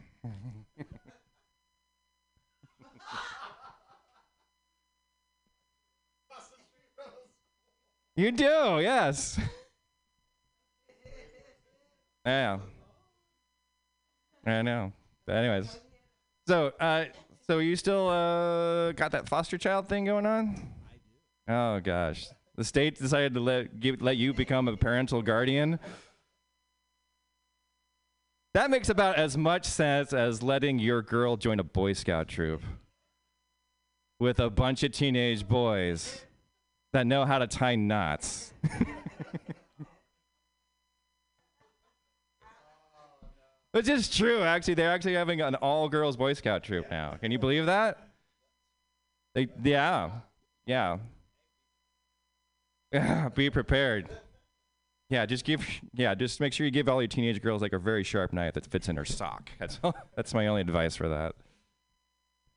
You do, yes. yeah. I know. But anyways, so uh, so you still uh got that foster child thing going on? I do. Oh gosh, the state decided to let give, let you become a parental guardian. That makes about as much sense as letting your girl join a Boy Scout troop with a bunch of teenage boys that know how to tie knots. Which is true, actually. They're actually having an all girls Boy Scout troop now. Can you believe that? They, yeah. Yeah. Yeah, be prepared. Yeah, just give yeah, just make sure you give all your teenage girls like a very sharp knife that fits in her sock. That's that's my only advice for that.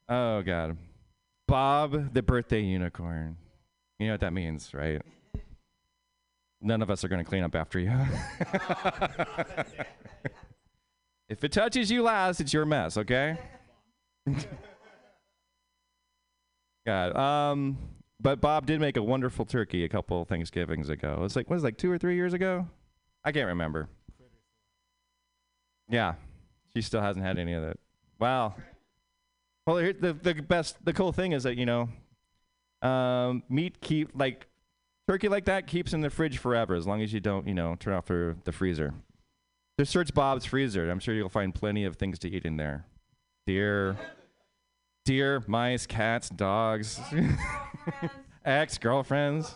Oh god. Bob the birthday unicorn. You know what that means, right? None of us are going to clean up after you. if it touches you last, it's your mess, okay? God. Um, but Bob did make a wonderful turkey a couple Thanksgivings ago. It was like, what was it, like two or three years ago? I can't remember. Yeah. She still hasn't had any of it. Wow. Well, the, the best, the cool thing is that, you know, um, meat keep like turkey like that keeps in the fridge forever as long as you don't you know turn off the, the freezer just search bob's freezer. I'm sure you'll find plenty of things to eat in there. Deer. Deer mice cats dogs. Ex-girlfriends.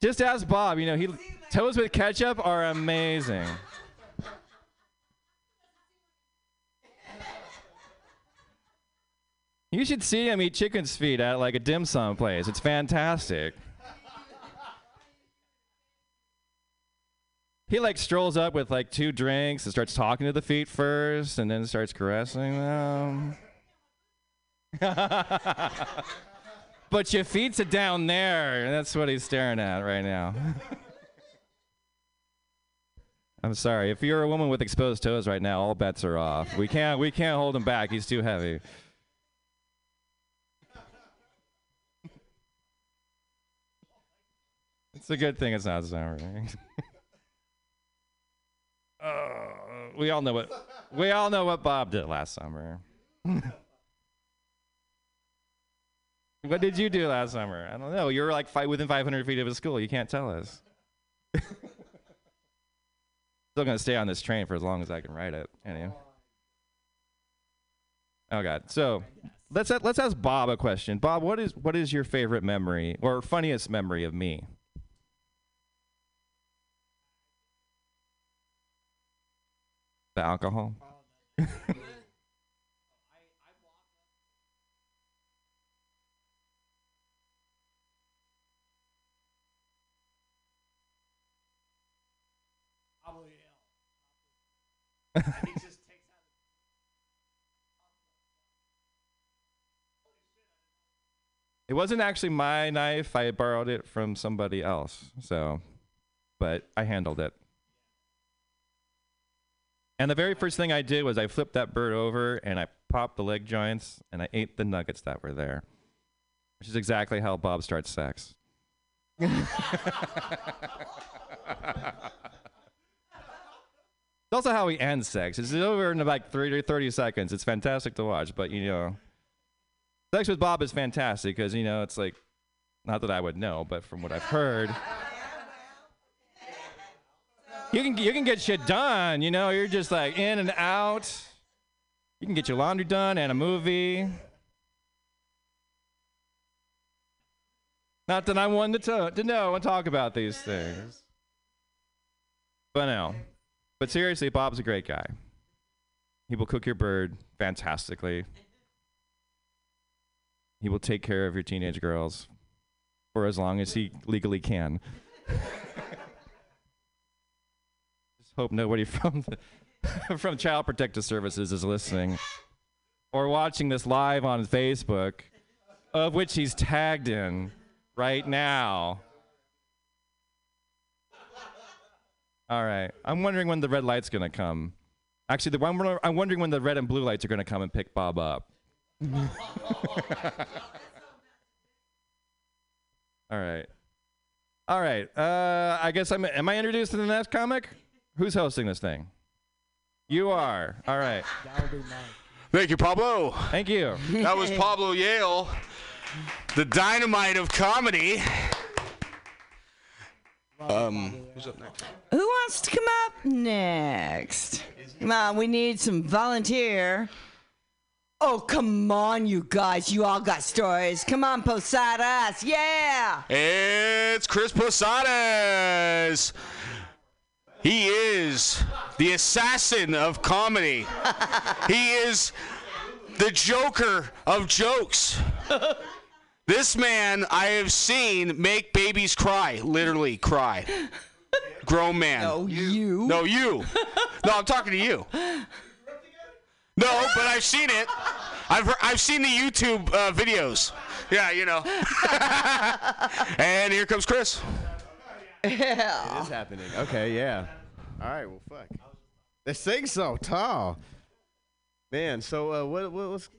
Just ask bob you know he toast with ketchup are amazing You should see him eat chicken's feet at like a dim sum place. It's fantastic. He like strolls up with like two drinks and starts talking to the feet first and then starts caressing them. but your feet's are down there, and that's what he's staring at right now. I'm sorry. If you're a woman with exposed toes right now, all bets are off. We can't we can't hold him back. He's too heavy. It's a good thing it's not summer. uh, we all know what we all know what Bob did last summer. what did you do last summer? I don't know. You were like five, within 500 feet of a school. You can't tell us. Still gonna stay on this train for as long as I can ride it. Anyway. Oh God. So let's let's ask Bob a question. Bob, what is what is your favorite memory or funniest memory of me? The alcohol. It wasn't actually my knife. I borrowed it from somebody else. So, but I handled it. And the very first thing I did was I flipped that bird over and I popped the leg joints and I ate the nuggets that were there, which is exactly how Bob starts sex. It's also how he ends sex. It's over in like 30, 30 seconds. It's fantastic to watch, but you know, sex with Bob is fantastic because you know it's like, not that I would know, but from what I've heard, you can you can get shit done. You know, you're just like in and out. You can get your laundry done and a movie. Not that I'm one to, to, to know and talk about these things. But no. But seriously, Bob's a great guy. He will cook your bird fantastically. He will take care of your teenage girls for as long as he legally can. Hope nobody from the, from Child Protective Services is listening or watching this live on Facebook, of which he's tagged in right now. All right. I'm wondering when the red light's going to come. Actually, the one I'm wondering when the red and blue lights are going to come and pick Bob up. All right. All right. Uh, I guess I'm. Am I introduced to the next comic? Who's hosting this thing? You are. All right. Thank you, Pablo. Thank you. That was Pablo Yale, the dynamite of comedy. Um, who's up next? Who wants to come up next? Come on, we need some volunteer. Oh, come on, you guys. You all got stories. Come on, Posadas. Yeah. It's Chris Posadas. He is the assassin of comedy. he is the Joker of jokes. This man I have seen make babies cry, literally cry. Grown man. No, you. No, you. No, I'm talking to you. No, but I've seen it. I've heard, I've seen the YouTube uh, videos. Yeah, you know. and here comes Chris. Yeah. It is happening. Okay, yeah. All right, well, fuck. This thing's so tall. Man, so uh, what, what what's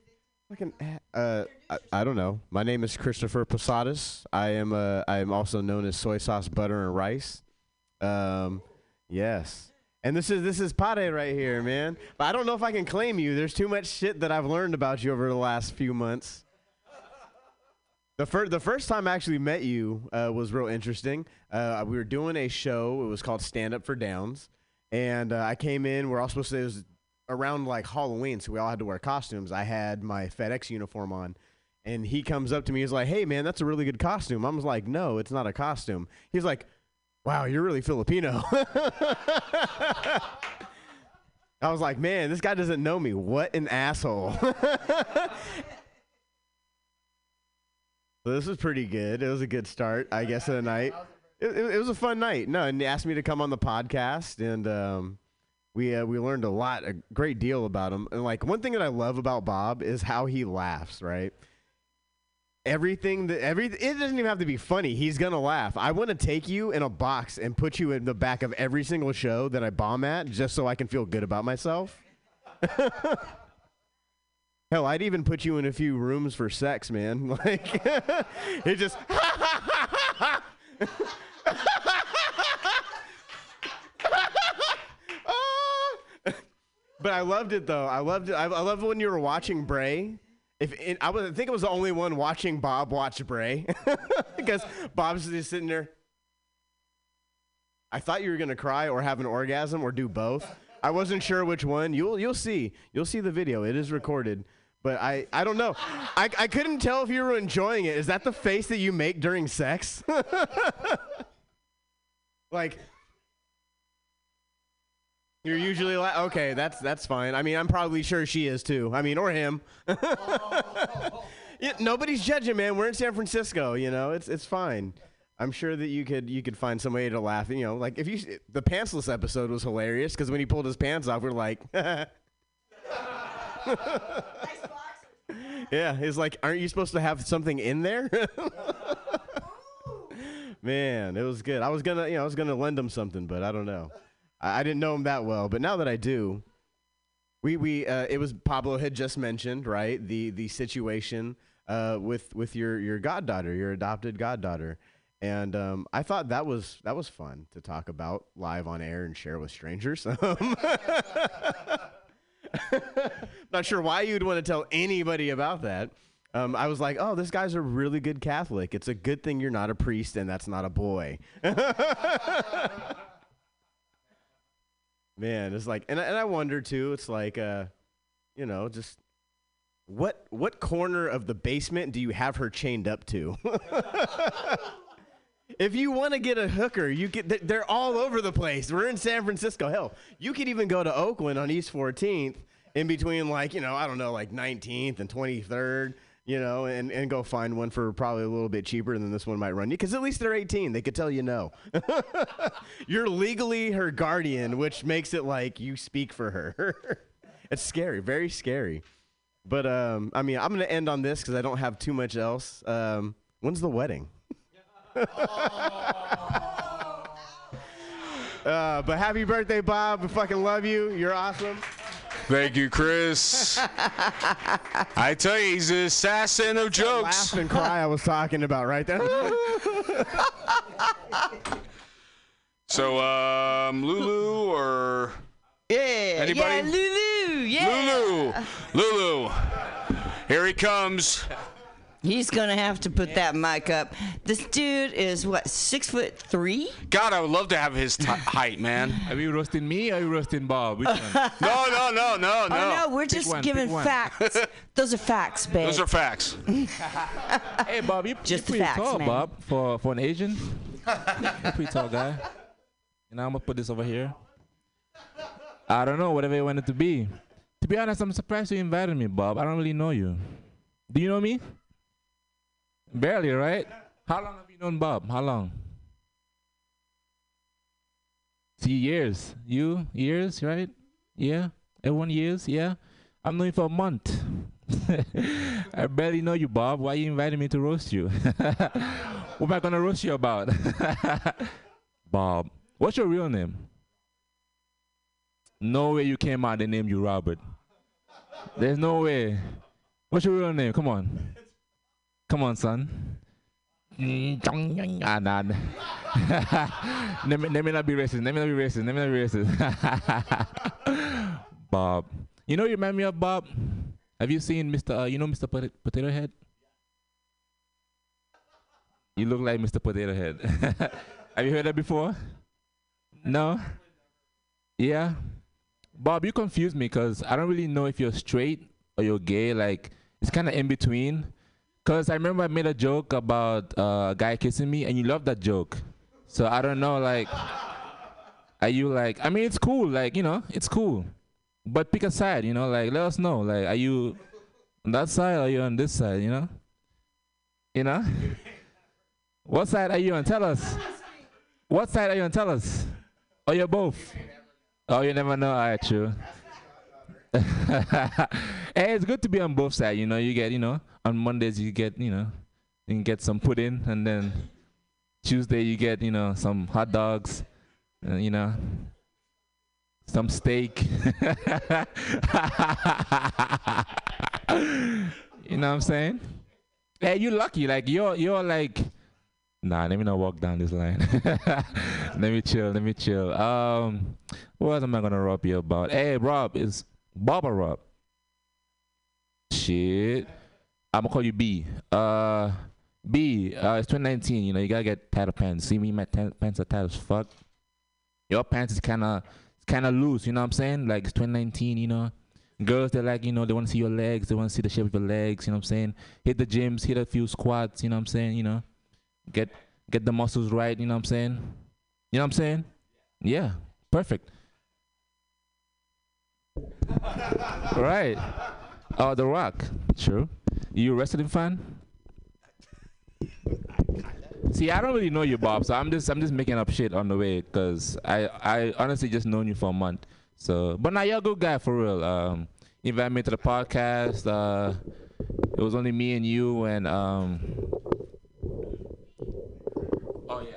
fucking uh I, I don't know. My name is Christopher Posadas. I am uh I am also known as soy sauce butter and rice. Um yes. And this is this is Pate right here, man. But I don't know if I can claim you. There's too much shit that I've learned about you over the last few months. The first the first time I actually met you uh, was real interesting. Uh, we were doing a show. It was called Stand Up for Downs, and uh, I came in. We're all supposed to. It was around like Halloween, so we all had to wear costumes. I had my FedEx uniform on, and he comes up to me. He's like, "Hey, man, that's a really good costume." I was like, "No, it's not a costume." He's like, "Wow, you're really Filipino." I was like, "Man, this guy doesn't know me. What an asshole." This was pretty good. It was a good start, I guess, of the night. It, it, was a fun night. No, and they asked me to come on the podcast, and um, we uh, we learned a lot, a great deal about him. And like one thing that I love about Bob is how he laughs. Right. Everything that every it doesn't even have to be funny. He's gonna laugh. I want to take you in a box and put you in the back of every single show that I bomb at, just so I can feel good about myself. Hell, I'd even put you in a few rooms for sex, man. Like, it just. but I loved it though. I loved it. I, I loved when you were watching Bray. If it, I was, I think I was the only one watching Bob watch Bray because Bob's just sitting there. I thought you were gonna cry or have an orgasm or do both. I wasn't sure which one. You'll you'll see. You'll see the video. It is recorded. But I, I don't know. I, I couldn't tell if you were enjoying it. Is that the face that you make during sex? like you're usually like okay, that's that's fine. I mean, I'm probably sure she is too. I mean, or him. yeah, nobody's judging, man. We're in San Francisco, you know. It's it's fine. I'm sure that you could you could find some way to laugh. You know, like if you the pantsless episode was hilarious because when he pulled his pants off, we're like, yeah, he's like, aren't you supposed to have something in there? Man, it was good. I was gonna, you know, I was gonna lend him something, but I don't know. I, I didn't know him that well, but now that I do, we we uh, it was Pablo had just mentioned right the the situation uh, with with your your goddaughter, your adopted goddaughter, and um, I thought that was that was fun to talk about live on air and share with strangers. Not sure why you'd want to tell anybody about that. Um, I was like, oh, this guy's a really good Catholic. It's a good thing you're not a priest and that's not a boy. Man, it's like, and, and I wonder too. It's like, uh, you know, just what what corner of the basement do you have her chained up to? if you want to get a hooker, you get they're all over the place. We're in San Francisco. Hell, you could even go to Oakland on East 14th in between like, you know, I don't know, like 19th and 23rd, you know, and, and go find one for probably a little bit cheaper than this one might run you because at least they're 18. They could tell you no. You're legally her guardian, which makes it like you speak for her. it's scary, very scary. But um, I mean, I'm gonna end on this because I don't have too much else. Um, when's the wedding? Uh, but happy birthday, Bob. I fucking love you. You're awesome. Thank you, Chris. I tell you, he's an assassin of jokes. Laugh and cry I was talking about right there. So, um, Lulu or Yeah, Anybody? yeah, Lulu, yeah. Lulu, Lulu, here he comes. He's gonna have to put that mic up. This dude is what six foot three? God, I would love to have his t- height, man. Are you roasting me or are you roasting Bob? Which one? No, no, no, no, no. Oh no, we're Pick just one, giving facts. Those are facts, babe. Those are facts. hey, Bob, you, Just you're pretty facts, tall, man. Bob, for, for an Asian. You're pretty tall guy. You know, I'm going to put this over here. I don't know, whatever you want it to be. To be honest, I'm surprised you invited me, Bob. I don't really know you. Do you know me? Barely, right? How long have you known Bob? How long? See, years. You, years, right? Yeah. Everyone years, yeah. I'm knowing you for a month. I barely know you, Bob. Why you inviting me to roast you? what am I gonna roast you about? Bob. What's your real name? No way you came out and named you Robert. There's no way. What's your real name? Come on. Come on, son. Ah, nah. let, me, let me not be racist. Let me not be racist. Let me not be racist. Bob. You know, you remind me of Bob. Have you seen Mr. Uh, you know Mr. Pot- Potato Head? You look like Mr. Potato Head. Have you heard that before? No? Yeah? Bob, you confuse me because I don't really know if you're straight or you're gay. Like, it's kind of in between. Because I remember I made a joke about uh, a guy kissing me, and you love that joke. So I don't know, like, are you like, I mean, it's cool, like, you know, it's cool. But pick a side, you know, like, let us know. Like, are you on that side or are you on this side, you know? You know? What side are you on? Tell us. What side are you on? Tell us. Or you're both. Oh, you never know. All right, true. hey, it's good to be on both sides. You know, you get, you know, on Mondays you get, you know, you can get some pudding, and then Tuesday you get, you know, some hot dogs, uh, you know, some steak. you know what I'm saying? Hey, you lucky. Like you're, you're like. Nah, let me not walk down this line. let me chill. Let me chill. Um, what am I gonna rob you about? Hey, Rob, is Baba Rob? Shit, I'm gonna call you B. Uh, B. Uh, it's 2019. You know, you gotta get tighter pants. See me, my t- pants are tight as fuck. Your pants is kind of, kind of loose. You know what I'm saying? Like it's 2019. You know, girls they're like, you know, they want to see your legs. They want to see the shape of your legs. You know what I'm saying? Hit the gyms, hit a few squats. You know what I'm saying? You know, get get the muscles right. You know what I'm saying? You know what I'm saying? Yeah, perfect. right. Oh, The Rock. True. You a wrestling fan? See, I don't really know you, Bob. So I'm just I'm just making up shit on the way because I I honestly just known you for a month. So, but now you're a good guy for real. Um, you invited me to the podcast. Uh, it was only me and you and um. Oh yeah.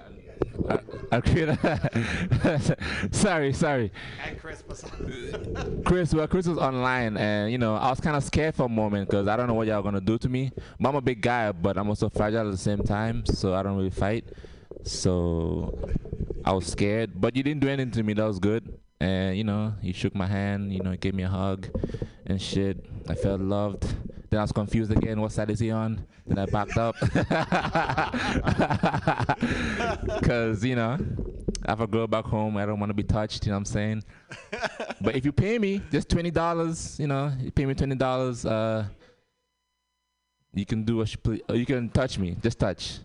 Uh, I, I sorry, sorry. And Chris was Chris, well, Chris was online, and you know, I was kind of scared for a moment because I don't know what y'all gonna do to me. But I'm a big guy, but I'm also fragile at the same time, so I don't really fight. So I was scared, but you didn't do anything to me. That was good, and you know, you shook my hand, you know, gave me a hug, and shit. I felt loved. Then I was confused again. What side is he on? Then I backed up. Because, you know, I have a girl back home. I don't want to be touched, you know what I'm saying? but if you pay me just $20, you know, you pay me $20, uh, you can do what you please. You can touch me. Just touch.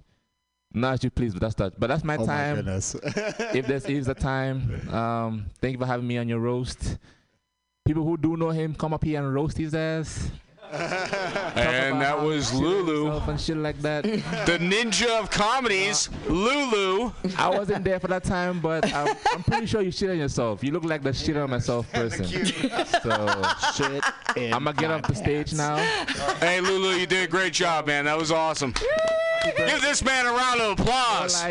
Not as you please, but that's touch. But that's my Oh my time. goodness. if this is the time, um, thank you for having me on your roast. People who do know him, come up here and roast his ass. And that was Lulu. and shit like that. The ninja of comedies, Lulu. I wasn't there for that time, but I'm, I'm pretty sure you shit on yourself. You look like the shit on myself person. so shit. I'm gonna get off the stage now. Hey, Lulu, you did a great job, man. That was awesome. Give this man a round of applause.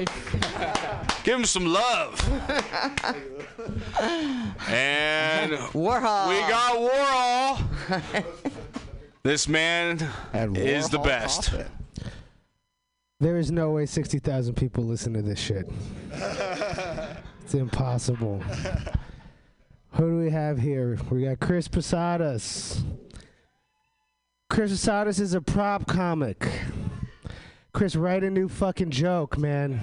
Give him some love. And Warhol. we got Warhol. This man is the best. Coffin. There is no way 60,000 people listen to this shit. It's impossible. Who do we have here? We got Chris Posadas. Chris Posadas is a prop comic. Chris, write a new fucking joke, man.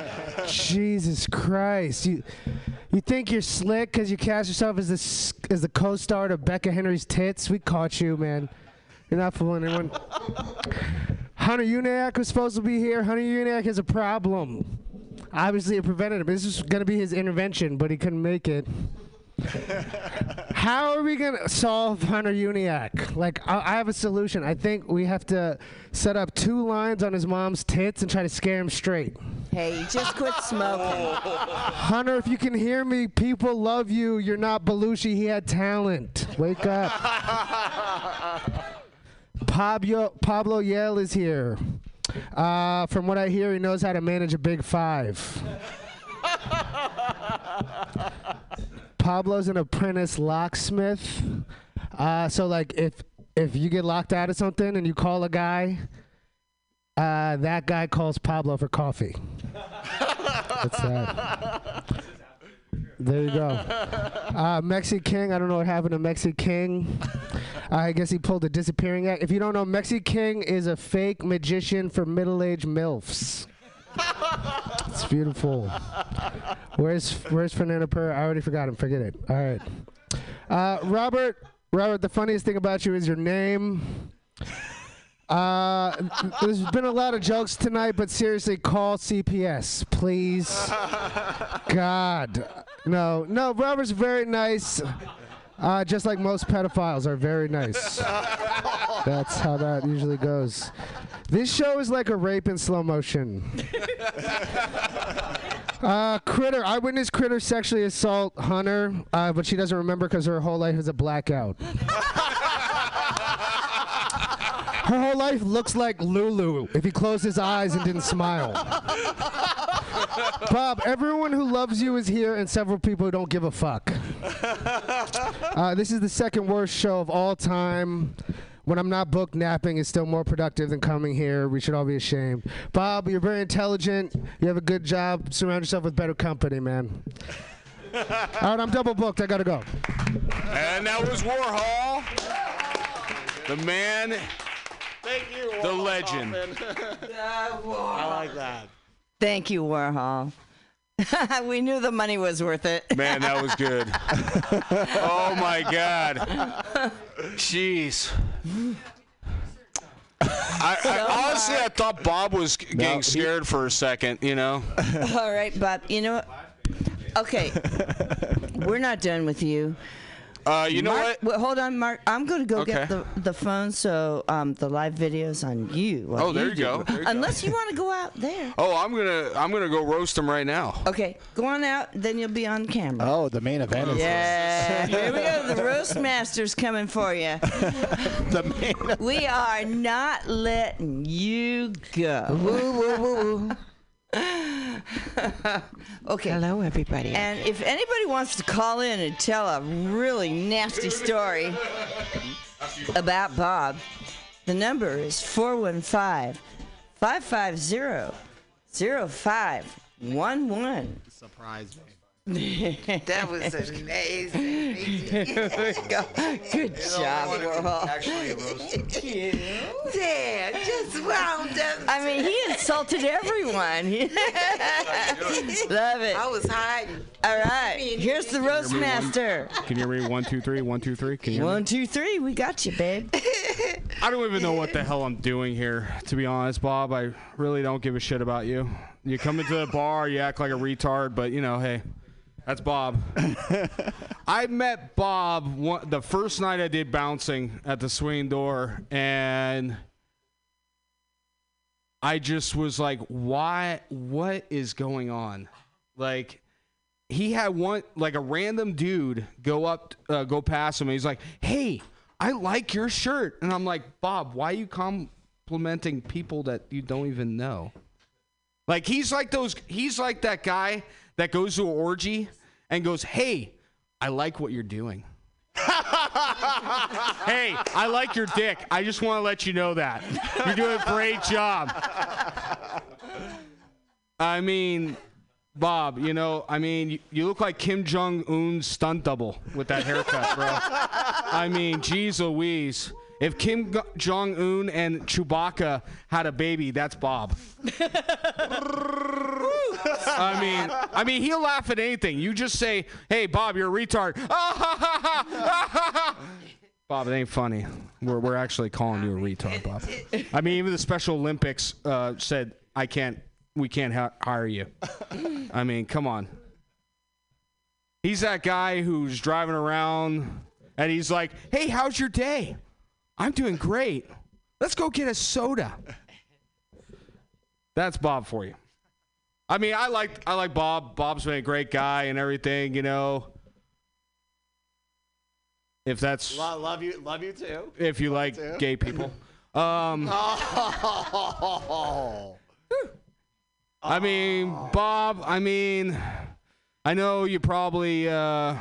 Jesus Christ. You you think you're slick because you cast yourself as the, as the co-star to Becca Henry's tits? We caught you, man. You're not fooling anyone. Hunter Uniac was supposed to be here. Hunter Uniac has a problem. Obviously, it prevented him. This was going to be his intervention, but he couldn't make it. How are we going to solve Hunter Uniac? Like, I, I have a solution. I think we have to set up two lines on his mom's tits and try to scare him straight. Hey, just quit smoking. Hunter, if you can hear me, people love you. You're not Belushi. He had talent. Wake up. Pablo, Pablo Yale is here. Uh, from what I hear, he knows how to manage a big five. Pablo's an apprentice locksmith. Uh, so like if if you get locked out of something and you call a guy, uh, that guy calls Pablo for coffee. That's that. There you go. Uh, Mexi King, I don't know what happened to Mexi King. I guess he pulled a disappearing act. If you don't know, Mexi King is a fake magician for middle-aged MILFs. It's beautiful. Where's Where's Fernando Pereira? I already forgot him. Forget it. All right. Uh, Robert, Robert, the funniest thing about you is your name. Uh, there's been a lot of jokes tonight, but seriously, call CPS, please. God, no, no. Robert's very nice, uh, just like most pedophiles are very nice. That's how that usually goes. This show is like a rape in slow motion. Uh, Critter, eyewitness Critter sexually assault Hunter, uh, but she doesn't remember because her whole life is a blackout. Her whole life looks like Lulu if he closed his eyes and didn't smile. Bob, everyone who loves you is here, and several people who don't give a fuck. Uh, this is the second worst show of all time. When I'm not booked, napping is still more productive than coming here. We should all be ashamed. Bob, you're very intelligent. You have a good job. Surround yourself with better company, man. all right, I'm double booked. I gotta go. And that was Warhol, the man, Thank you. the legend. I like that. Thank you, Warhol. we knew the money was worth it. Man, that was good. oh my God. Jeez. I, I honestly, I thought Bob was g- getting scared for a second. You know. All right, Bob. You know what? Okay. We're not done with you. Uh, you know Mark, what? Well, hold on, Mark. I'm going to go get the, the phone so um, the live videos on you. what Oh, there you do. go. There you go. Unless you want to go out there. Oh, I'm gonna, I'm gonna go roast him right now. Okay, go on out. Then you'll be on camera. Oh, the main event is Yeah, here we go. The roast master's coming for you. the main. We are not letting you go. Woo, woo, woo, woo. okay. Hello, everybody. And if anybody wants to call in and tell a really nasty story about Bob, the number is 415 550 0511. Surprise me. That was amazing. Here we go. Good job, Warhol. Actually, roast. Damn, just wound up. I mean, he insulted everyone. Love it. I was hiding. All right, here's the roast master. Can you read me? One, two, three. One, two, three. Can you hear me? One, two, three. We got you, babe. I don't even know what the hell I'm doing here, to be honest, Bob. I really don't give a shit about you. You come into the bar, you act like a retard, but you know, hey, that's Bob. I met Bob one, the first night I did bouncing at the swing door, and I just was like, why? What is going on? Like, he had one like a random dude go up, uh, go past him, and he's like, "Hey, I like your shirt," and I'm like, "Bob, why are you complimenting people that you don't even know?" Like he's like those, he's like that guy that goes to an orgy and goes, "Hey, I like what you're doing." hey, I like your dick. I just want to let you know that. You're doing a great job. I mean, Bob, you know, I mean, you, you look like Kim Jong Un's stunt double with that haircut, bro. I mean, geez Louise. If Kim Jong Un and Chewbacca had a baby, that's Bob. I mean, I mean, he'll laugh at anything. You just say, "Hey, Bob, you're a retard." Bob, it ain't funny. We're we're actually calling you a retard, Bob. I mean, even the Special Olympics uh, said I can't, we can't ha- hire you. I mean, come on. He's that guy who's driving around and he's like, "Hey, how's your day?" "I'm doing great. Let's go get a soda." That's Bob for you. I mean, I like I like Bob. Bob's been a great guy and everything, you know. If that's Lo- love you, love you too. if you like too. gay people. Um, Oh. I mean, Bob, I mean, I know you probably, uh,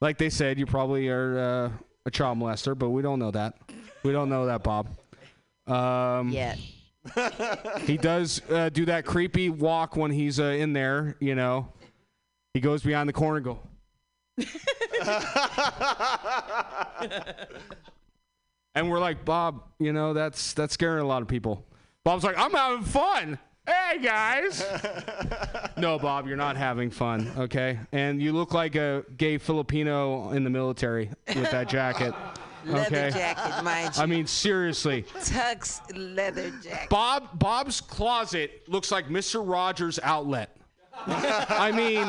like they said, you probably are uh, a child molester, but we don't know that. We don't know that, Bob. Um, Yet. he does uh, do that creepy walk when he's uh, in there, you know. He goes behind the corner and go, and we're like, Bob, you know, that's that's scaring a lot of people. Bob's like, I'm having fun. Hey guys. no, Bob, you're not having fun, okay? And you look like a gay Filipino in the military with that jacket. Leather okay? jacket, mind you. I mean, seriously. Tux leather jacket. Bob Bob's closet looks like Mr. Rogers' outlet. I mean,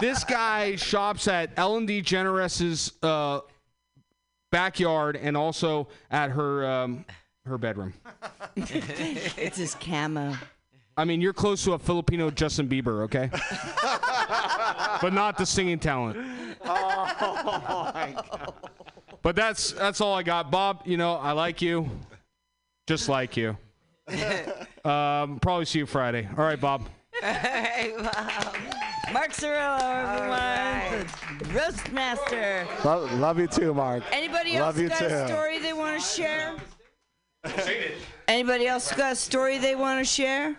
this guy shops at Ellen DeGeneres's uh, backyard and also at her um, her bedroom. it's his camo. I mean, you're close to a Filipino Justin Bieber, okay? but not the singing talent. Oh my god. But that's that's all I got, Bob. You know, I like you, just like you. Um, probably see you Friday. All right, Bob. hey, Bob. Mark Cirillo, everyone, the roast master. Love, love you too, Mark. Anybody else Love you got too. a story they want to share? Anybody else got a story they want to share?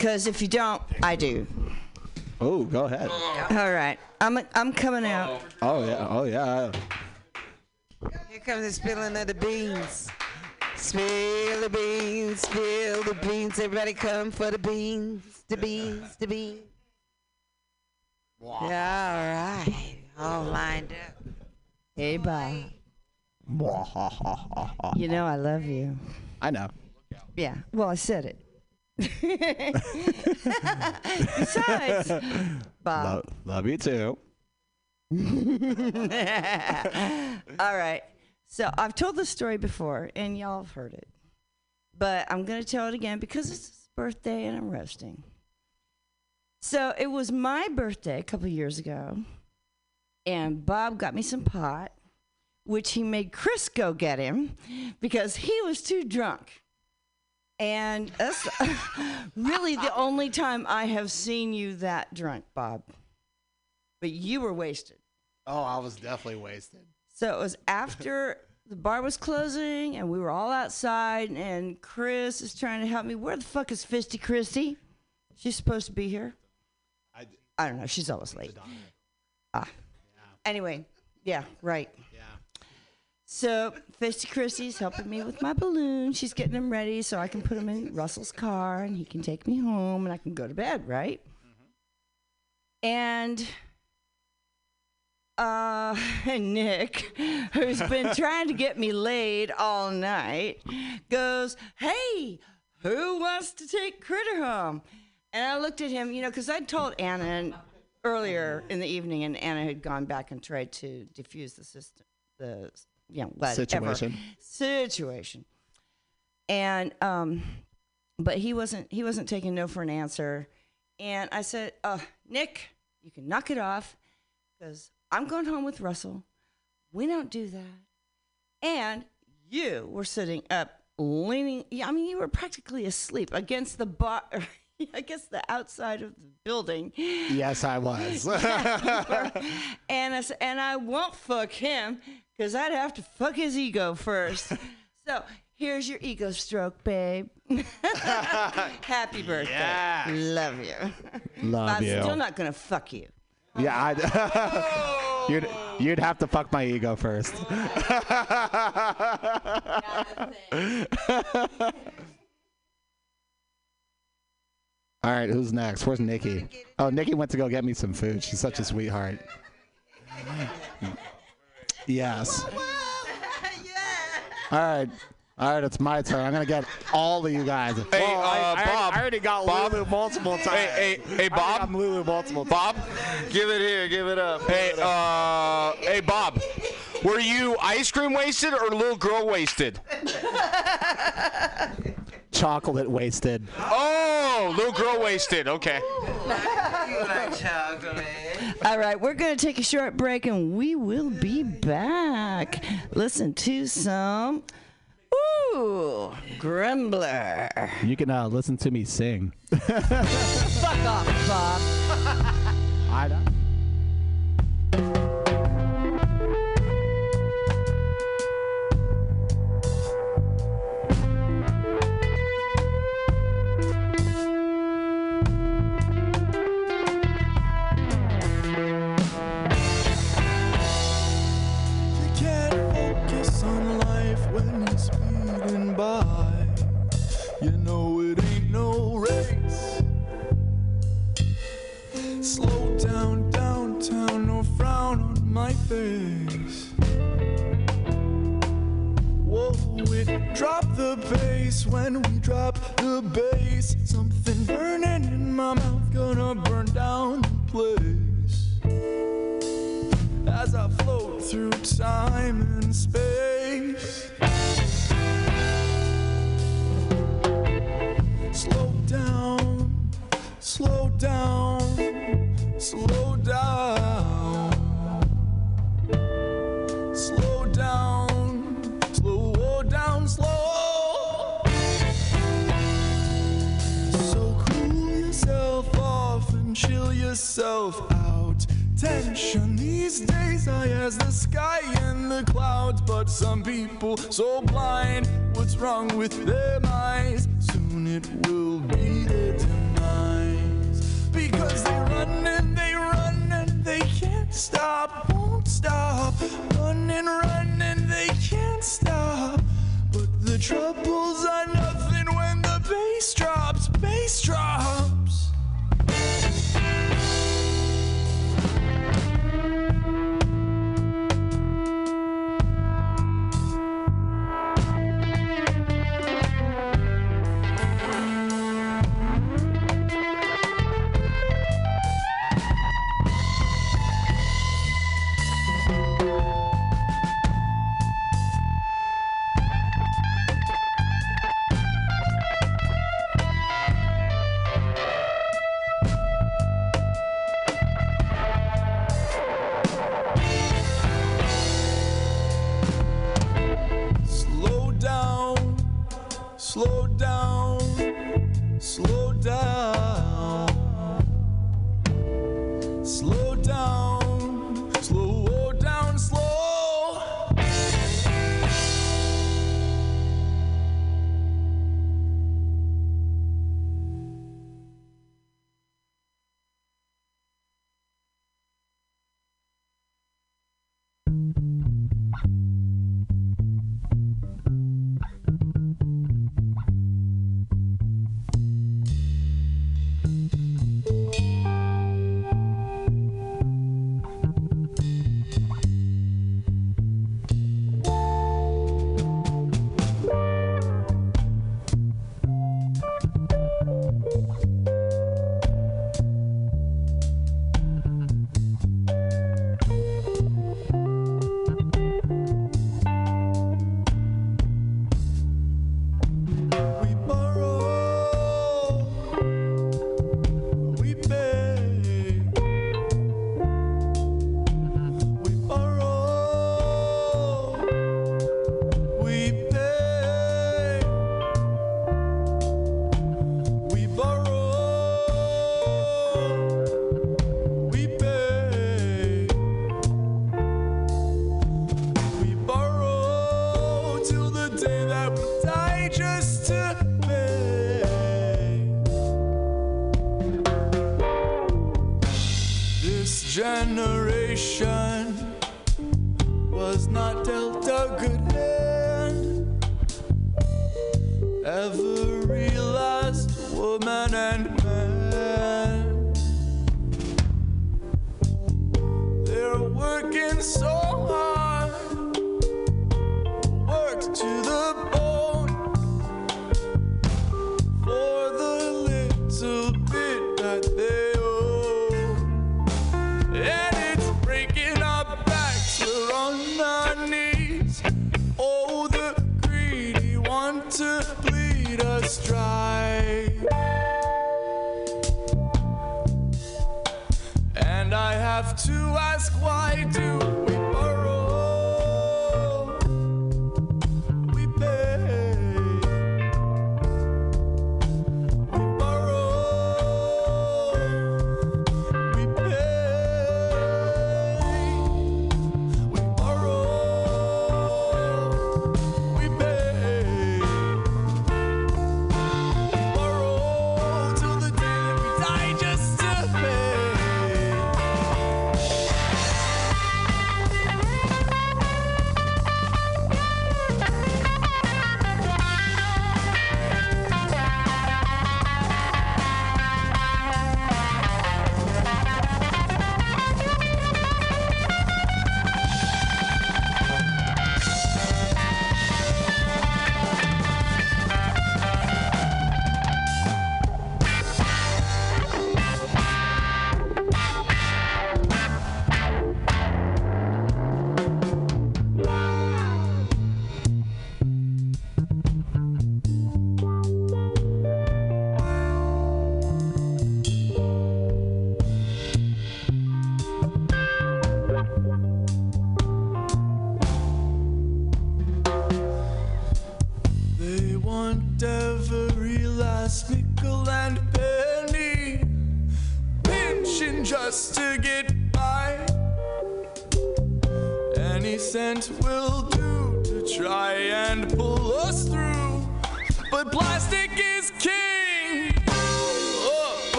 Because if you don't, I do. Oh, go ahead. All right, I'm I'm coming out. Oh yeah. Oh yeah. Here comes the spilling of the beans. Spill the beans, spill the beans. Everybody come for the beans, the beans, the beans. Yeah, all right. All lined up. Hey, Bob. You know I love you. I know. Yeah. Well, I said it. Besides, Bob. Love, love you too. All right. So I've told this story before, and y'all have heard it, but I'm going to tell it again because it's his birthday and I'm resting. So it was my birthday a couple years ago, and Bob got me some pot, which he made Chris go get him because he was too drunk. And that's really the only time I have seen you that drunk, Bob. But you were wasted. Oh, I was definitely wasted. So it was after the bar was closing and we were all outside and Chris is trying to help me. Where the fuck is Fisty Christie? She's supposed to be here. I, I don't know. She's always late. Ah. Anyway, yeah, right. So Fisty Christie's helping me with my balloon. She's getting them ready so I can put them in Russell's car and he can take me home and I can go to bed, right? And uh, Nick, who's been trying to get me laid all night, goes, Hey, who wants to take Critter home? And I looked at him, you know, because I'd told Anna earlier in the evening, and Anna had gone back and tried to defuse the system, the, you know, whatever. Situation. Situation. And, um, but he wasn't, he wasn't taking no for an answer. And I said, uh, Nick, you can knock it off because I'm going home with Russell. We don't do that. And you were sitting up, leaning. Yeah, I mean, you were practically asleep against the bar. I guess the outside of the building. Yes, I was. and I and I won't fuck him because I'd have to fuck his ego first. so here's your ego stroke, babe. Happy birthday. Yes. Love you. Love you. I'm you. still not gonna fuck you. yeah, I, you'd oh. you'd have to fuck my ego first. All right, who's next? Where's Nikki? Oh, Nikki went to go get me some food. She's such a sweetheart. Yes. All right. All right, it's my turn. I'm gonna get all of you guys. Hey, Well, uh, I, already- Bob. I already got Bob. Lulu multiple times. Hey, hey, hey, Bob. I'm Lulu multiple times. Bob, Give it here. Give it up. hey, uh, hey, Bob. Were you ice cream wasted or little girl wasted? Chocolate wasted. Oh, little girl wasted. Okay. All right, we're going to take a short break and we will be back. Listen to some. Ooh, Grumbler. You can uh, listen to me sing. Fuck off, Bob. I know. face. Whoa, we drop the bass when we drop the bass. Something burning in my mouth, gonna burn down the place. As I float through time and space. Slow down, slow down, slow down. myself out. Tension these days, high as the sky and the clouds. But some people so blind, what's wrong with their minds? Soon it will be their demise. Because they run and they run and they can't stop, won't stop. Run and run and they can't stop. But the troubles are nothing when the bass drops, bass drops.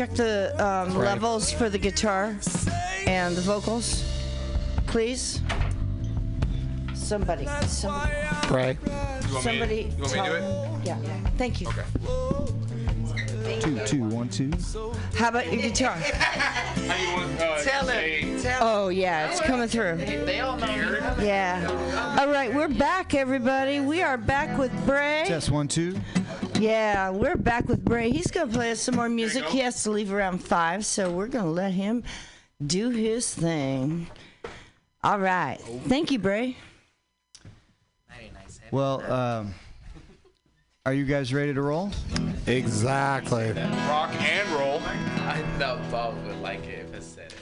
Check the um, levels for the guitar and the vocals? please. Somebody, somebody. Bray. You to- Somebody you want me to do it? him- Yeah, thank you. Okay. Two, two, one, two. How about your guitar? Tell him. Oh yeah, it's coming through. They all know. Yeah. All right, we're back, everybody. We are back with Bray. Test one, two. Yeah, we're back with Bray. He's gonna play us some more music. He has to leave around five, so we're gonna let him do his thing. All right. Thank you, Bray. Well, um, are you guys ready to roll? Exactly. Rock and roll. I know Bob would like it if I said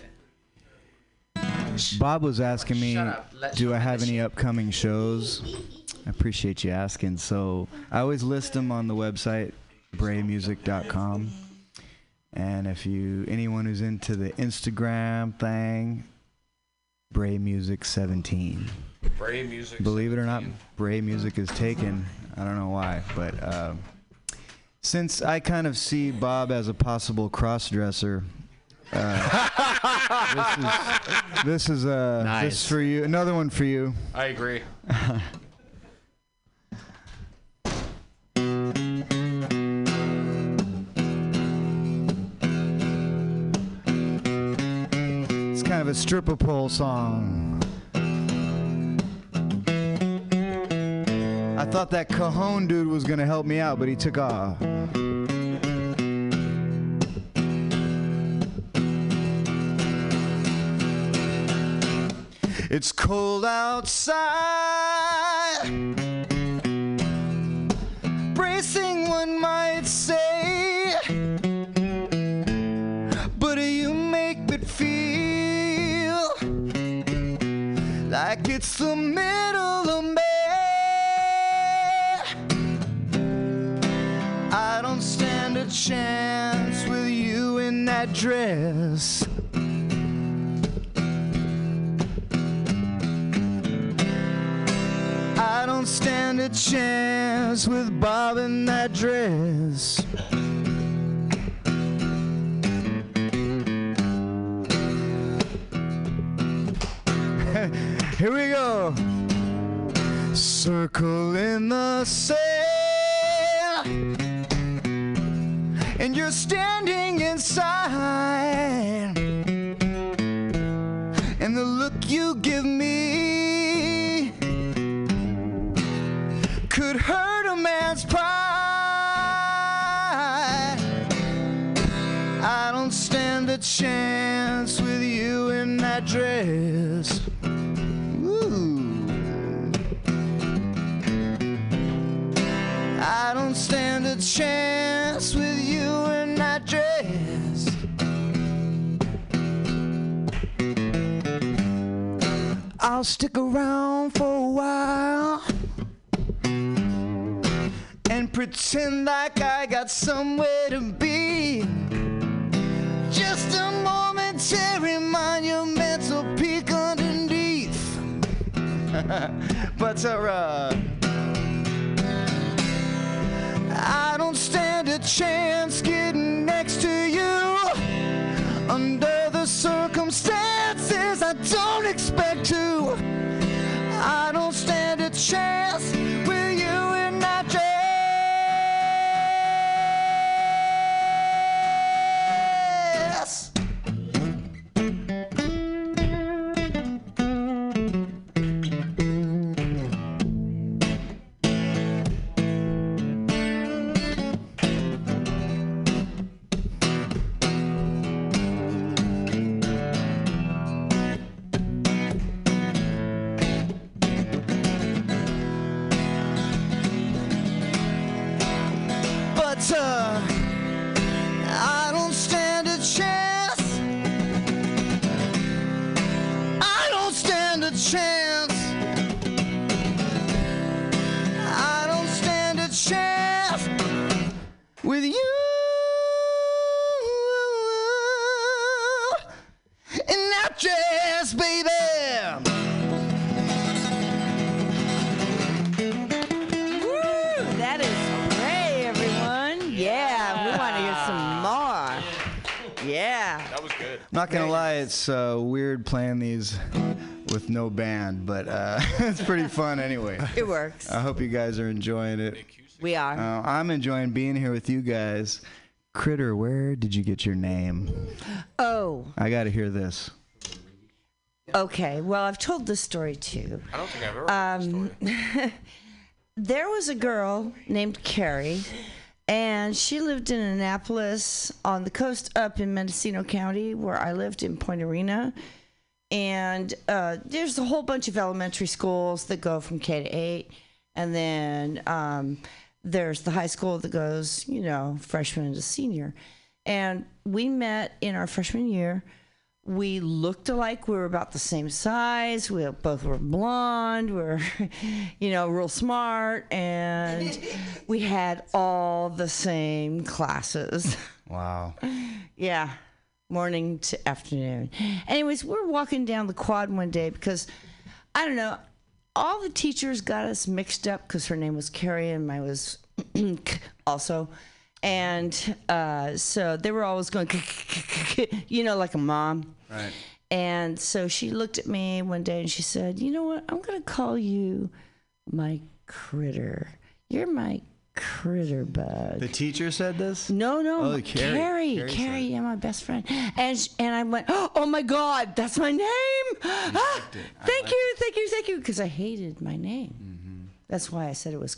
it. Bob was asking me, Shut up. Let do I have any upcoming shows? I appreciate you asking. So I always list them on the website, braymusic.com. And if you, anyone who's into the Instagram thing, Bray Music 17. Bray Music Believe it or not, Bray Music is taken. I don't know why, but uh, since I kind of see Bob as a possible cross-dresser, uh, this is this is uh, Nice. this is for you. Another one for you. I agree. Of a stripper pole song. I thought that Cajon dude was gonna help me out, but he took off. It's cold outside. It's the middle of May. I don't stand a chance with you in that dress. I don't stand a chance with Bob in that dress. Here we go. Circle in the sand. And you're standing inside. And the look you give me could hurt a man's pride. I don't stand a chance with you in that dress. Chance with you in that dress. I'll stick around for a while and pretend like I got somewhere to be. Just a momentary monumental peek underneath. but uh, I don't stand a chance getting next to you. Under the circumstances, I don't expect to. I don't stand a chance not gonna lie, it's uh, weird playing these with no band, but uh, it's pretty fun anyway. It works. I hope you guys are enjoying it. We are. Uh, I'm enjoying being here with you guys. Critter, where did you get your name? Oh, I got to hear this. okay. Well, I've told this story too. I don't think I've ever heard Um, there was a girl named Carrie, and she lived in Annapolis on the coast up in Mendocino County, where I lived in Point Arena. And uh, there's a whole bunch of elementary schools that go from K to eight, and then um, there's the high school that goes, you know, freshman to senior. And we met in our freshman year. We looked alike. We were about the same size. We both were blonde. We were, you know, real smart. And we had all the same classes. Wow. Yeah, morning to afternoon. Anyways, we're walking down the quad one day because I don't know. All the teachers got us mixed up because her name was Carrie and mine was also. And uh, so they were always going, you know, like a mom. Right. And so she looked at me one day and she said, You know what? I'm going to call you my critter. You're my critter bug. The teacher said this? No, no, Oh, my- Carrie. Carrie, Carrie yeah, my best friend. And sh- and I went, oh my God, that's my name. Ah, thank you, thank you, thank you, because I hated my name. Mm-hmm. That's why I said it was.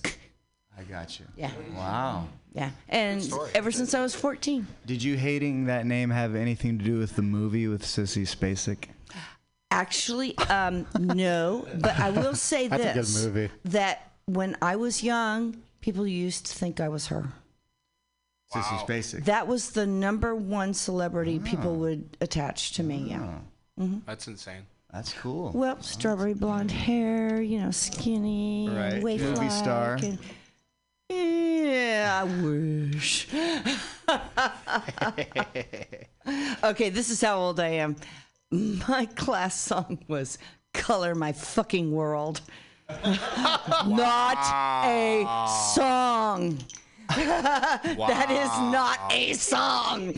I got you. Yeah. Wow. Yeah, and ever since I was 14. Did you hating that name have anything to do with the movie with Sissy Spacek? Actually, um, no, but I will say That's a good this: movie. that when I was young, people used to think I was her. Sissy Spacek. That was the number one celebrity people would attach to me. Yeah. hmm That's insane. That's cool. Well, strawberry blonde hair, you know, skinny, Right. waif Movie star. And, yeah, I wish. okay, this is how old I am. My class song was "Color My Fucking World," not a song. that is not a song.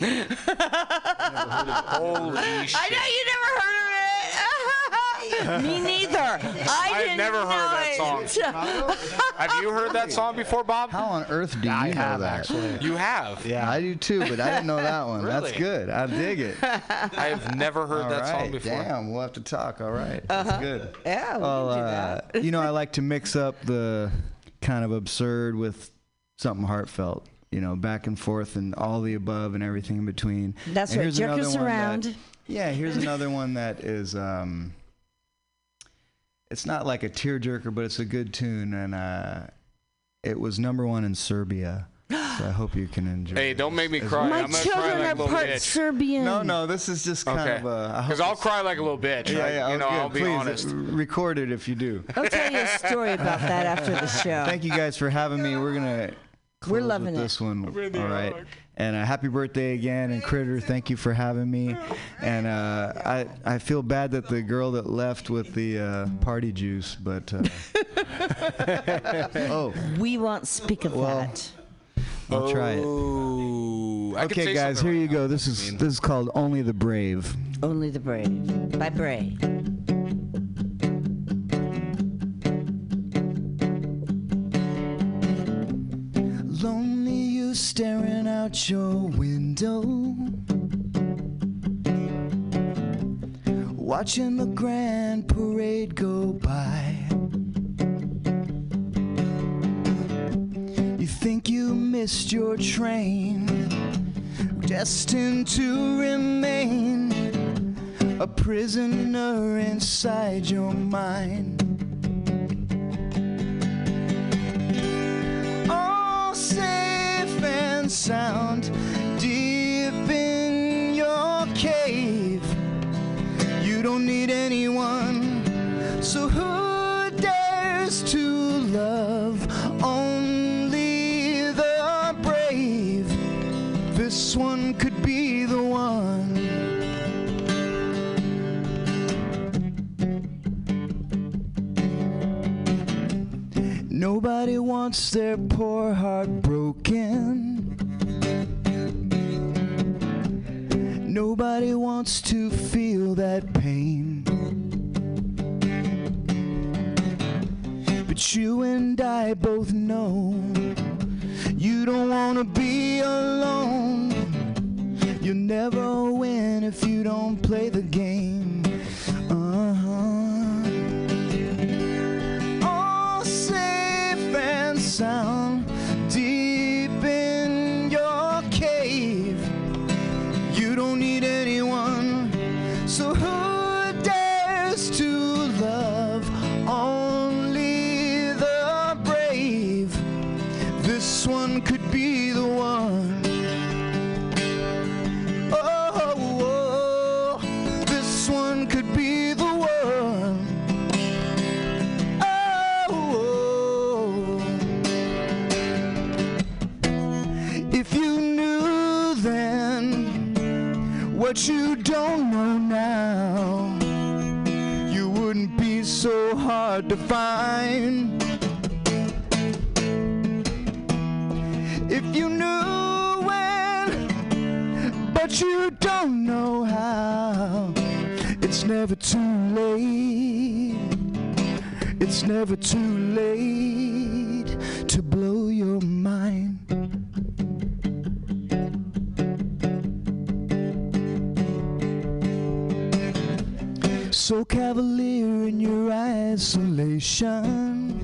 Holy shit. I know you never heard of it. Me neither. I I've didn't never heard know that it. song. Have you heard that song before, Bob? How on earth do you I know have, that? actually. You have. Yeah, I do too, but I didn't know that one. Really? That's good. I dig it. I have never heard All that song right, before. Damn, we'll have to talk. All right, Uh-huh. that's good. Yeah, we Well, can do uh, you know, I like to mix up the kind of absurd with something heartfelt. You know, back and forth and all the above and everything in between. That's And right. Jerk us one that- around. yeah, here's another one that is. um It's not like a tearjerker, but it's a good tune, and uh it was number one in Serbia. So I hope you can enjoy. Hey, don't make me cry. My I'm gonna children cry like are little part bitch. Serbian. No, no, this is just kind Okay. of a. I hope Because I'll cry like a little bitch. Yeah, like, yeah, you know, good. I'll be Please, honest. record it if you do. I'll tell you a story about that after the show. Thank you guys for having me. We're gonna. We're loving with it. this one. All right. And uh, happy birthday again, and Critter, thank you for having me. And uh, I I feel bad that the girl that left with the uh, party juice, but uh, oh, We won't speak of Well, that. I'll try it. Oh, I could Okay, say guys, something here you right go. now. This is this is called Only the Brave. Only the brave. By Bray. Lonely you staring out your window. Watching the grand parade go by. Think you missed your train, destined to remain a prisoner inside your mind. Wants their poor heart broken. Nobody wants to feel that pain. But you and I both know you don't want to be alone. You'll never win if you don't play the game. Hard to find. If you knew when, but you don't know how, it's never too late. It's never too late So cavalier in your isolation.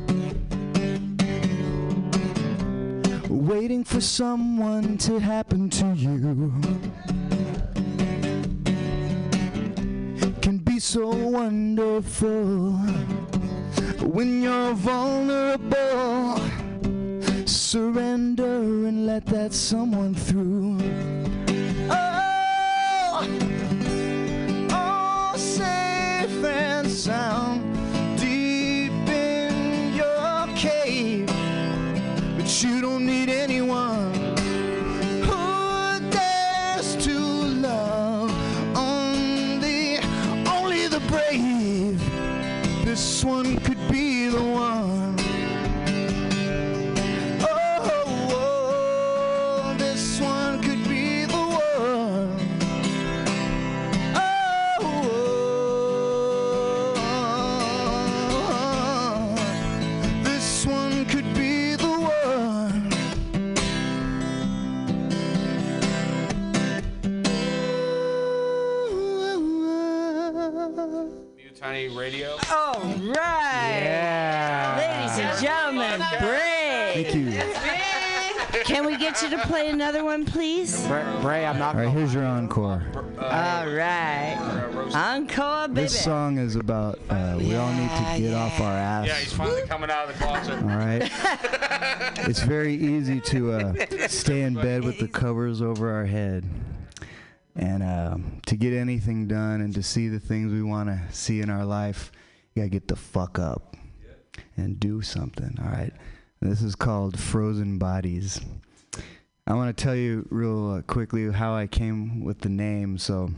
Waiting for someone to happen to you. Can be so wonderful when you're vulnerable. Surrender and let that someone through. Oh, sound deep in your cave. But you don't need Radio. All right. Ladies and gentlemen, Bray. Thank you. Can we get you to play another one, please? Bray, I'm not. All right, here's your encore. All right. Encore, baby. This song is about uh, we all need to get off our ass. Yeah, he's finally coming out of the closet. All right. it's very easy to uh, stay in bed with the covers over our head. And um, to get anything done and to see the things we want to see in our life, you got to get the fuck up and do something. All right. This is called Frozen Bodies. I want to tell you real uh, quickly how I came with the name. So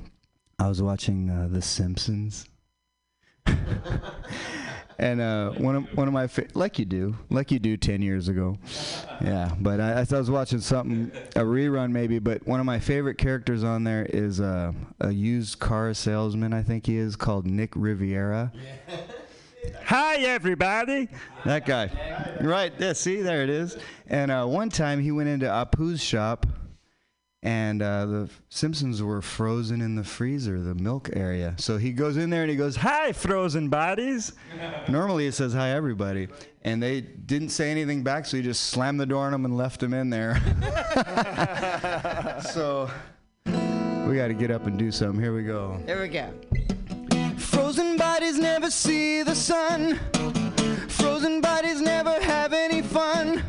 I was watching uh, The Simpsons. and uh, one of one of my fa- like you do, like you do ten years ago, yeah. But I, I was watching something a rerun maybe. But one of my favorite characters on there is uh, a used car salesman. I think he is called Nick Riviera. Hi everybody, that guy. Right, yeah. See, there it is. And uh, one time he went into Apu's shop, and uh, the Simpsons were frozen in the freezer, the milk area. So he goes in there and he goes, "Hi, frozen bodies." Normally it says, "Hi, everybody," and they didn't say anything back, so he just slammed the door on them and left them in there. so we got to get up and do something. Here we go. There we go. Frozen bodies never see the sun. Frozen bodies never have any fun.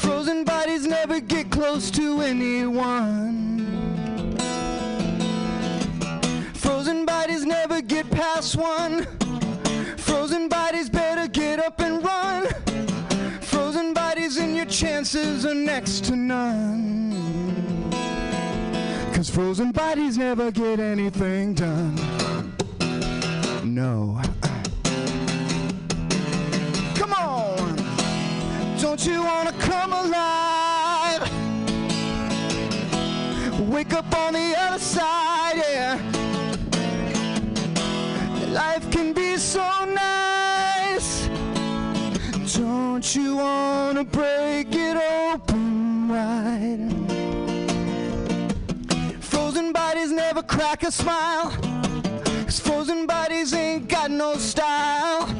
Frozen bodies never get close to anyone. Frozen bodies never get past one. Frozen bodies better get up and run. Frozen bodies and your chances are next to none. Cause frozen bodies never get anything done. No. Come on! Don't you wanna come alive? Wake up on the other side, yeah. Life can be so nice. Don't you wanna break it open wide? Frozen bodies never crack a smile. Cause frozen bodies ain't got no style.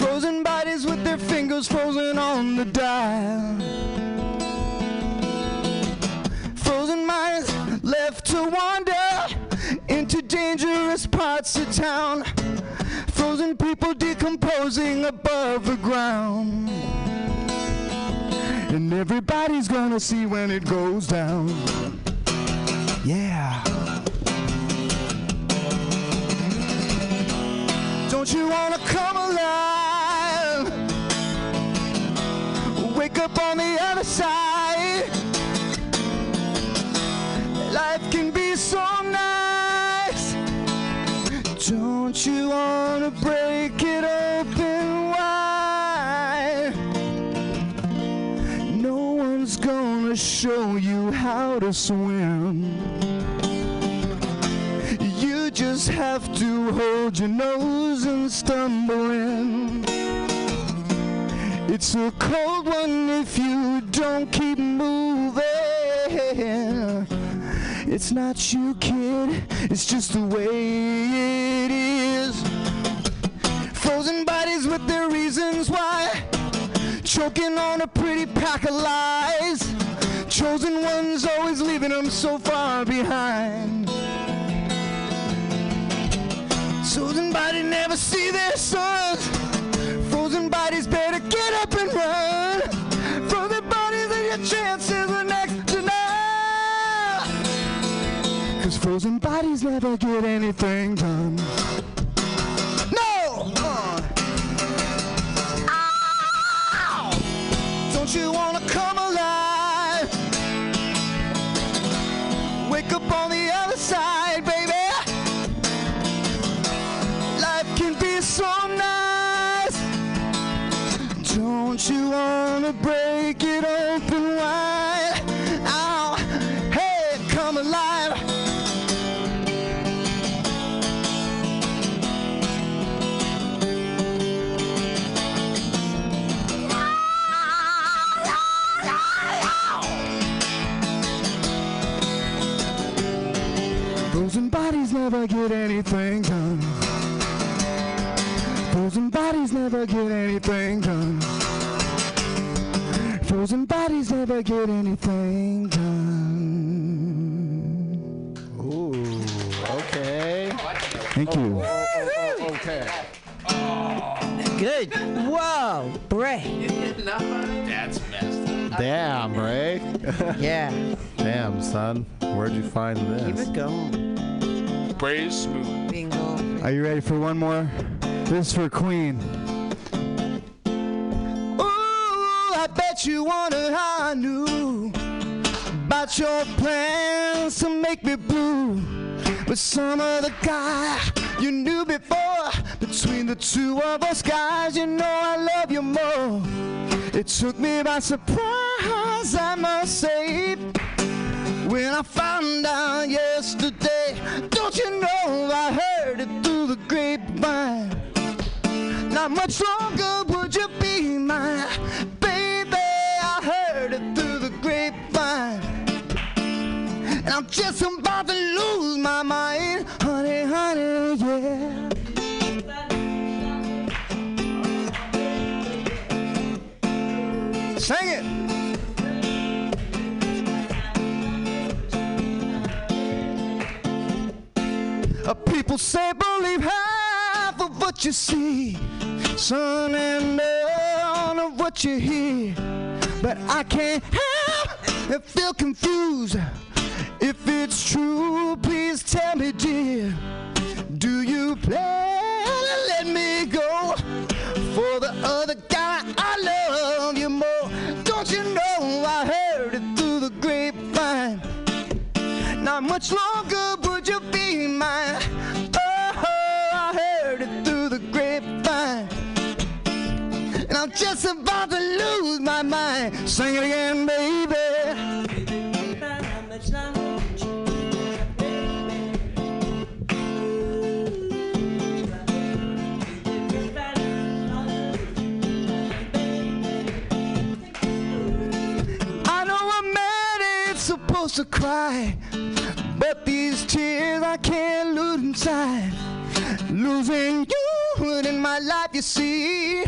Frozen bodies with their fingers frozen on the dial. Frozen minds left to wander into dangerous parts of town. Frozen people decomposing above the ground. And everybody's gonna see when it goes down. Yeah. Don't you wanna come alive? Wake up on the other side. Life can be so nice. Don't you wanna break it open wide? No one's gonna show you how to swim. You just have to hold your nose and stumble in. It's a cold one if you don't keep moving. It's not you, kid, it's just the way it is. Frozen bodies with their reasons why. Choking on a pretty pack of lies. Chosen ones always leaving them so far behind. Chosen body never see their sons. Frozen bodies run. Frozen bodies and your chances are next to none. Cause frozen bodies never get anything done. No! Ow! Don't you wanna come alive? Wake up on the other side, Don't you wanna break it open wide? Ow, hey, come alive. Frozen bodies never get anything done. Frozen bodies never get anything done. Frozen bodies never get anything done. Ooh, okay. Thank you. okay. Good. Whoa, Bray. That's messed up. Damn, Ray. Yeah. Damn, son. Where'd you find this? Keep it going. Praise smooth. Bingo. Are you ready for one more? This is for Queen. You how I knew about your plans to make me blue. With some other guy you knew before. Between the two of us guys, you know I love you more. It took me by surprise, I must say. When I found out yesterday, don't you know I heard it through the grapevine. Not much longer would you be mine, I'm just about to lose my mind, honey, honey, yeah. Sing it. People say believe half of what you see, son, and none of what you hear. But I can't help but feel confused. If it's true, please tell me, dear. Do you plan to let me go for the other guy? I love you more. Don't you know I heard it through the grapevine? Not much longer would you be mine. Oh, I heard it through the grapevine. And I'm just about to lose my mind. Sing it again, baby. Supposed to cry, but these tears I can't lose inside. Losing you in my life, you see.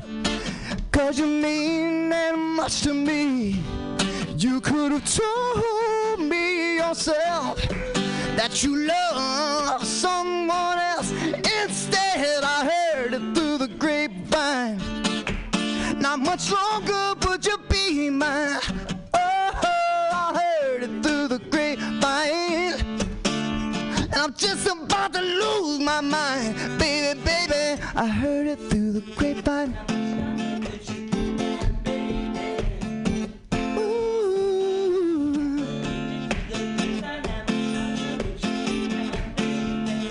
Cause you mean that much to me. You could have told me yourself that you love someone else. Instead, I heard it through the grapevine. Not much longer would you be mine. Just about to lose my mind. Baby, baby, I heard it through the grapevine.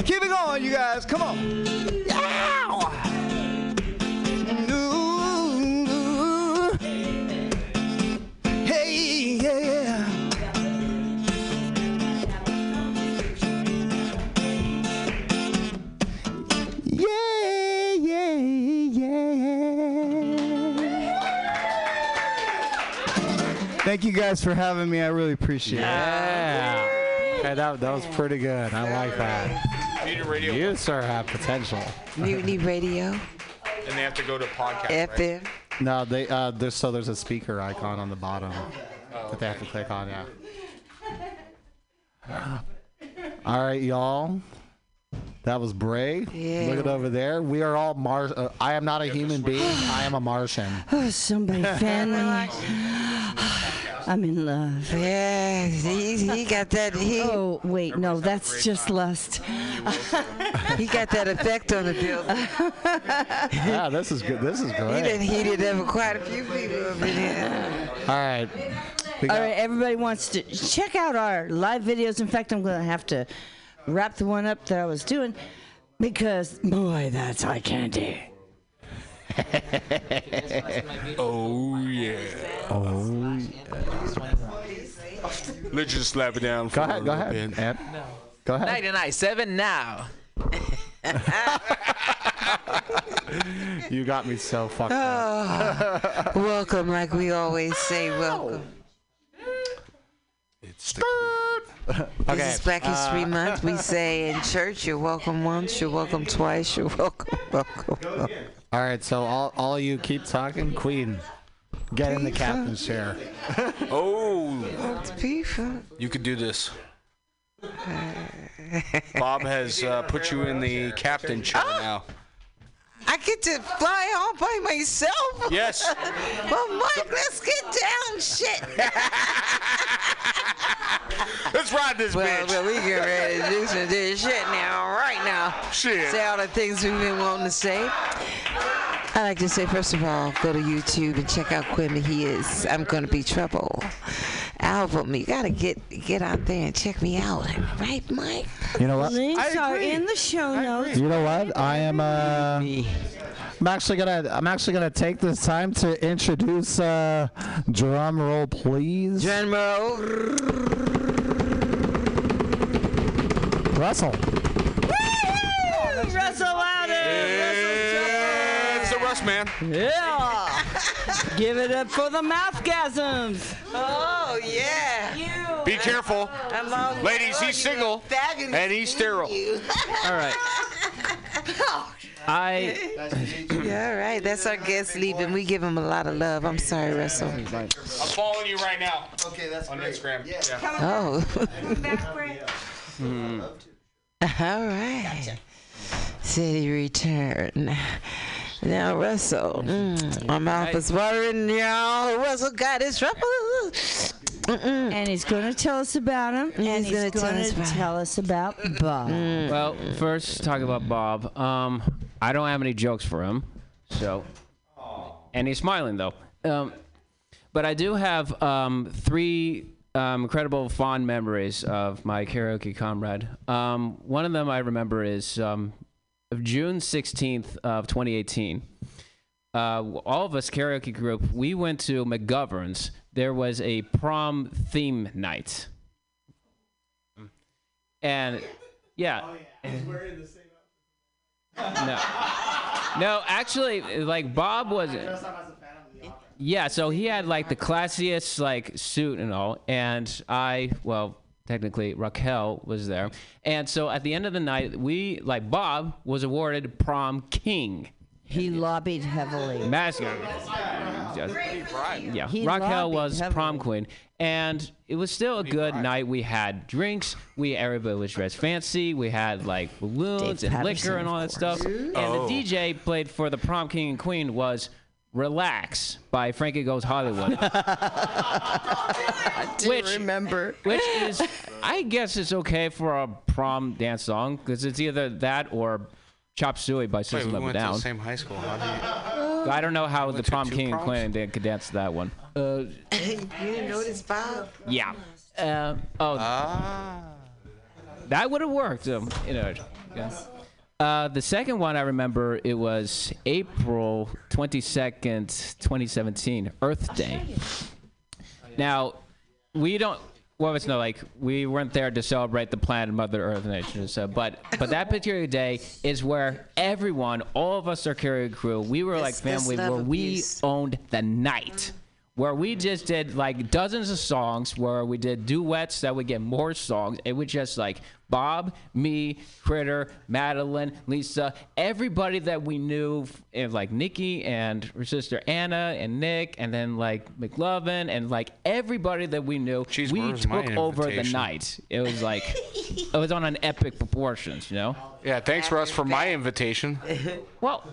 Keep it going, you guys. Come on. Thank you guys for having me. I really appreciate it. Yeah. Okay, that, that was pretty good. I like that. Mutiny Radio. You, sir, have potential. Mutiny Radio, And they have to go to podcast. right? FM. No, they uh, there's so there's a speaker icon on the bottom Oh, that they have to click on. Yeah. All right, y'all. That was Bray. Yeah. Look at over there. We are all Mars. Uh, I am not a human being. I am a Martian. Oh, somebody fan me. I'm in love. Yeah, he, he got that. He, oh, wait, no, that's just lust. he got that effect on the building. yeah, this is good. This is great. He great. done heated up quite a few people up in here. All right. We All got- right, everybody wants to check out our live videos. In fact, I'm going to have to wrap the one up that I was doing because, boy, that's eye candy. oh yeah. Oh. Let's just slap it down. Go ahead. Go ahead. Ed. Go ahead. 99.7 now. You got me so fucked up. Oh, welcome, like we always say, welcome. Okay. This is Black History uh, Month. We say in church, you're welcome once, you're welcome twice, you're welcome, welcome. welcome. All right, so all, all you keep talking. Queen, get in the captain's chair. Oh. People. You could do this. Bob has uh, put you in the captain chair now. I get to fly all by myself. Yes. well, Mike, let's get down, shit. Let's ride this well, bitch. Well, we get ready to do some this shit now, right now. Shit. Say all the things we've been wanting to say. I like to say, first of all, go to YouTube and check out Quimby. He is I'm Gonna Be Trouble album. You gotta get get out there and check me out, right, Mike? You know what? Links are in the show notes. You know what? I am. Uh, I'm actually gonna. I'm actually gonna take this time to introduce. Uh, drum roll, please. Drum roll. Russell. Woo! Russell Louder. It's the Russ man. Yeah. Give it up for the mouthgasms. Oh yeah. Be careful. Along Ladies, he's single and he's sterile. All right. I. Yeah, all right. That's our guest leaving. We give him a lot of love. I'm sorry, Russell. I'm following you right now. Okay, that's on Instagram. Yeah. Oh. Hmm. All right. City return. Now, Russell, mm, my mouth is watering, y'all. Russell got his trouble. And he's going to tell us about him. and He's he's gonna tell us about tell us about Bob. Well, first talk about Bob. Um, I don't have any jokes for him, so. And he's smiling though. Um, but I do have um, three um, incredible fond memories of my karaoke comrade. Um, one of them I remember is um, of June 16th of 2018. Uh, all of us karaoke group, we went to McGovern's. There was a prom theme night. And yeah. Oh, yeah. No. No, actually, like Bob was. Yeah, so he had like the classiest like suit and all, and I, well, technically Raquel was there, and so at the end of the night, we like Bob was awarded prom king. He lobbied heavily. Mascot. Yeah, He Raquel was heavily. prom queen, and it was still a good night. We had drinks. We everybody was dressed fancy. We had like balloons Dave and Patterson, liquor and all that stuff. And Oh. the DJ played for the prom king and queen was "Relax" by Frankie Goes Hollywood. I do Which- remember. Which is, I guess, it's okay for a prom dance song because it's either that or "Chop Suey" by Wait, System we of a went to Down. the same high school. How do you? I don't know how the went prom two king and proms? queen they could dance to that one. Uh, you didn't notice Bob? yeah. Uh, oh. Ah. That would have worked. Um, you know. yeah. Uh, the second one I remember it was April twenty second, twenty seventeen, Earth Day. Now, we don't. Well, it's not like we weren't there to celebrate the planet Mother Earth Nation, so but but that particular day is where everyone, all of us, our karaoke crew, we were like family, love where we abuse. owned the night. Where we just did like dozens of songs, where we did duets that would get more songs. It was just like Bob, me, Critter, Madeline, Lisa, everybody that we knew, and eh, like Nikki and her sister Anna and Nick, and then like McLovin and like everybody that we knew. we where's took over the night. It was like it was on an epic proportions, you know. Yeah, thanks Russ for my invitation. Well,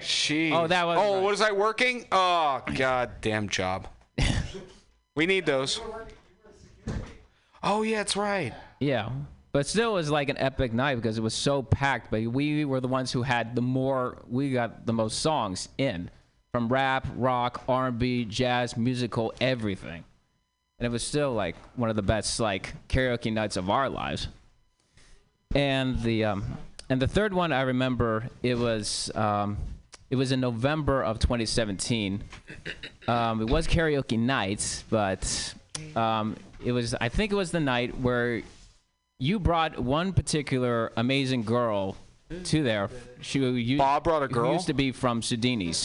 Jeez. Oh, that was Oh, right. was I working? Oh, god damn job. we need those. Oh yeah, that's right. Yeah. But still, it was like an epic night because it was so packed. But we were the ones who had the more, we got the most songs in, from rap, rock, R&B, jazz, musical, everything. And it was still like one of the best like karaoke nights of our lives. And the um, and the third one I remember it was um, it was in November of 2017. Um, it was karaoke nights, but um, it was I think it was the night where you brought one particular amazing girl to there. She you, Bob brought a girl? Who used to be from Sudini's.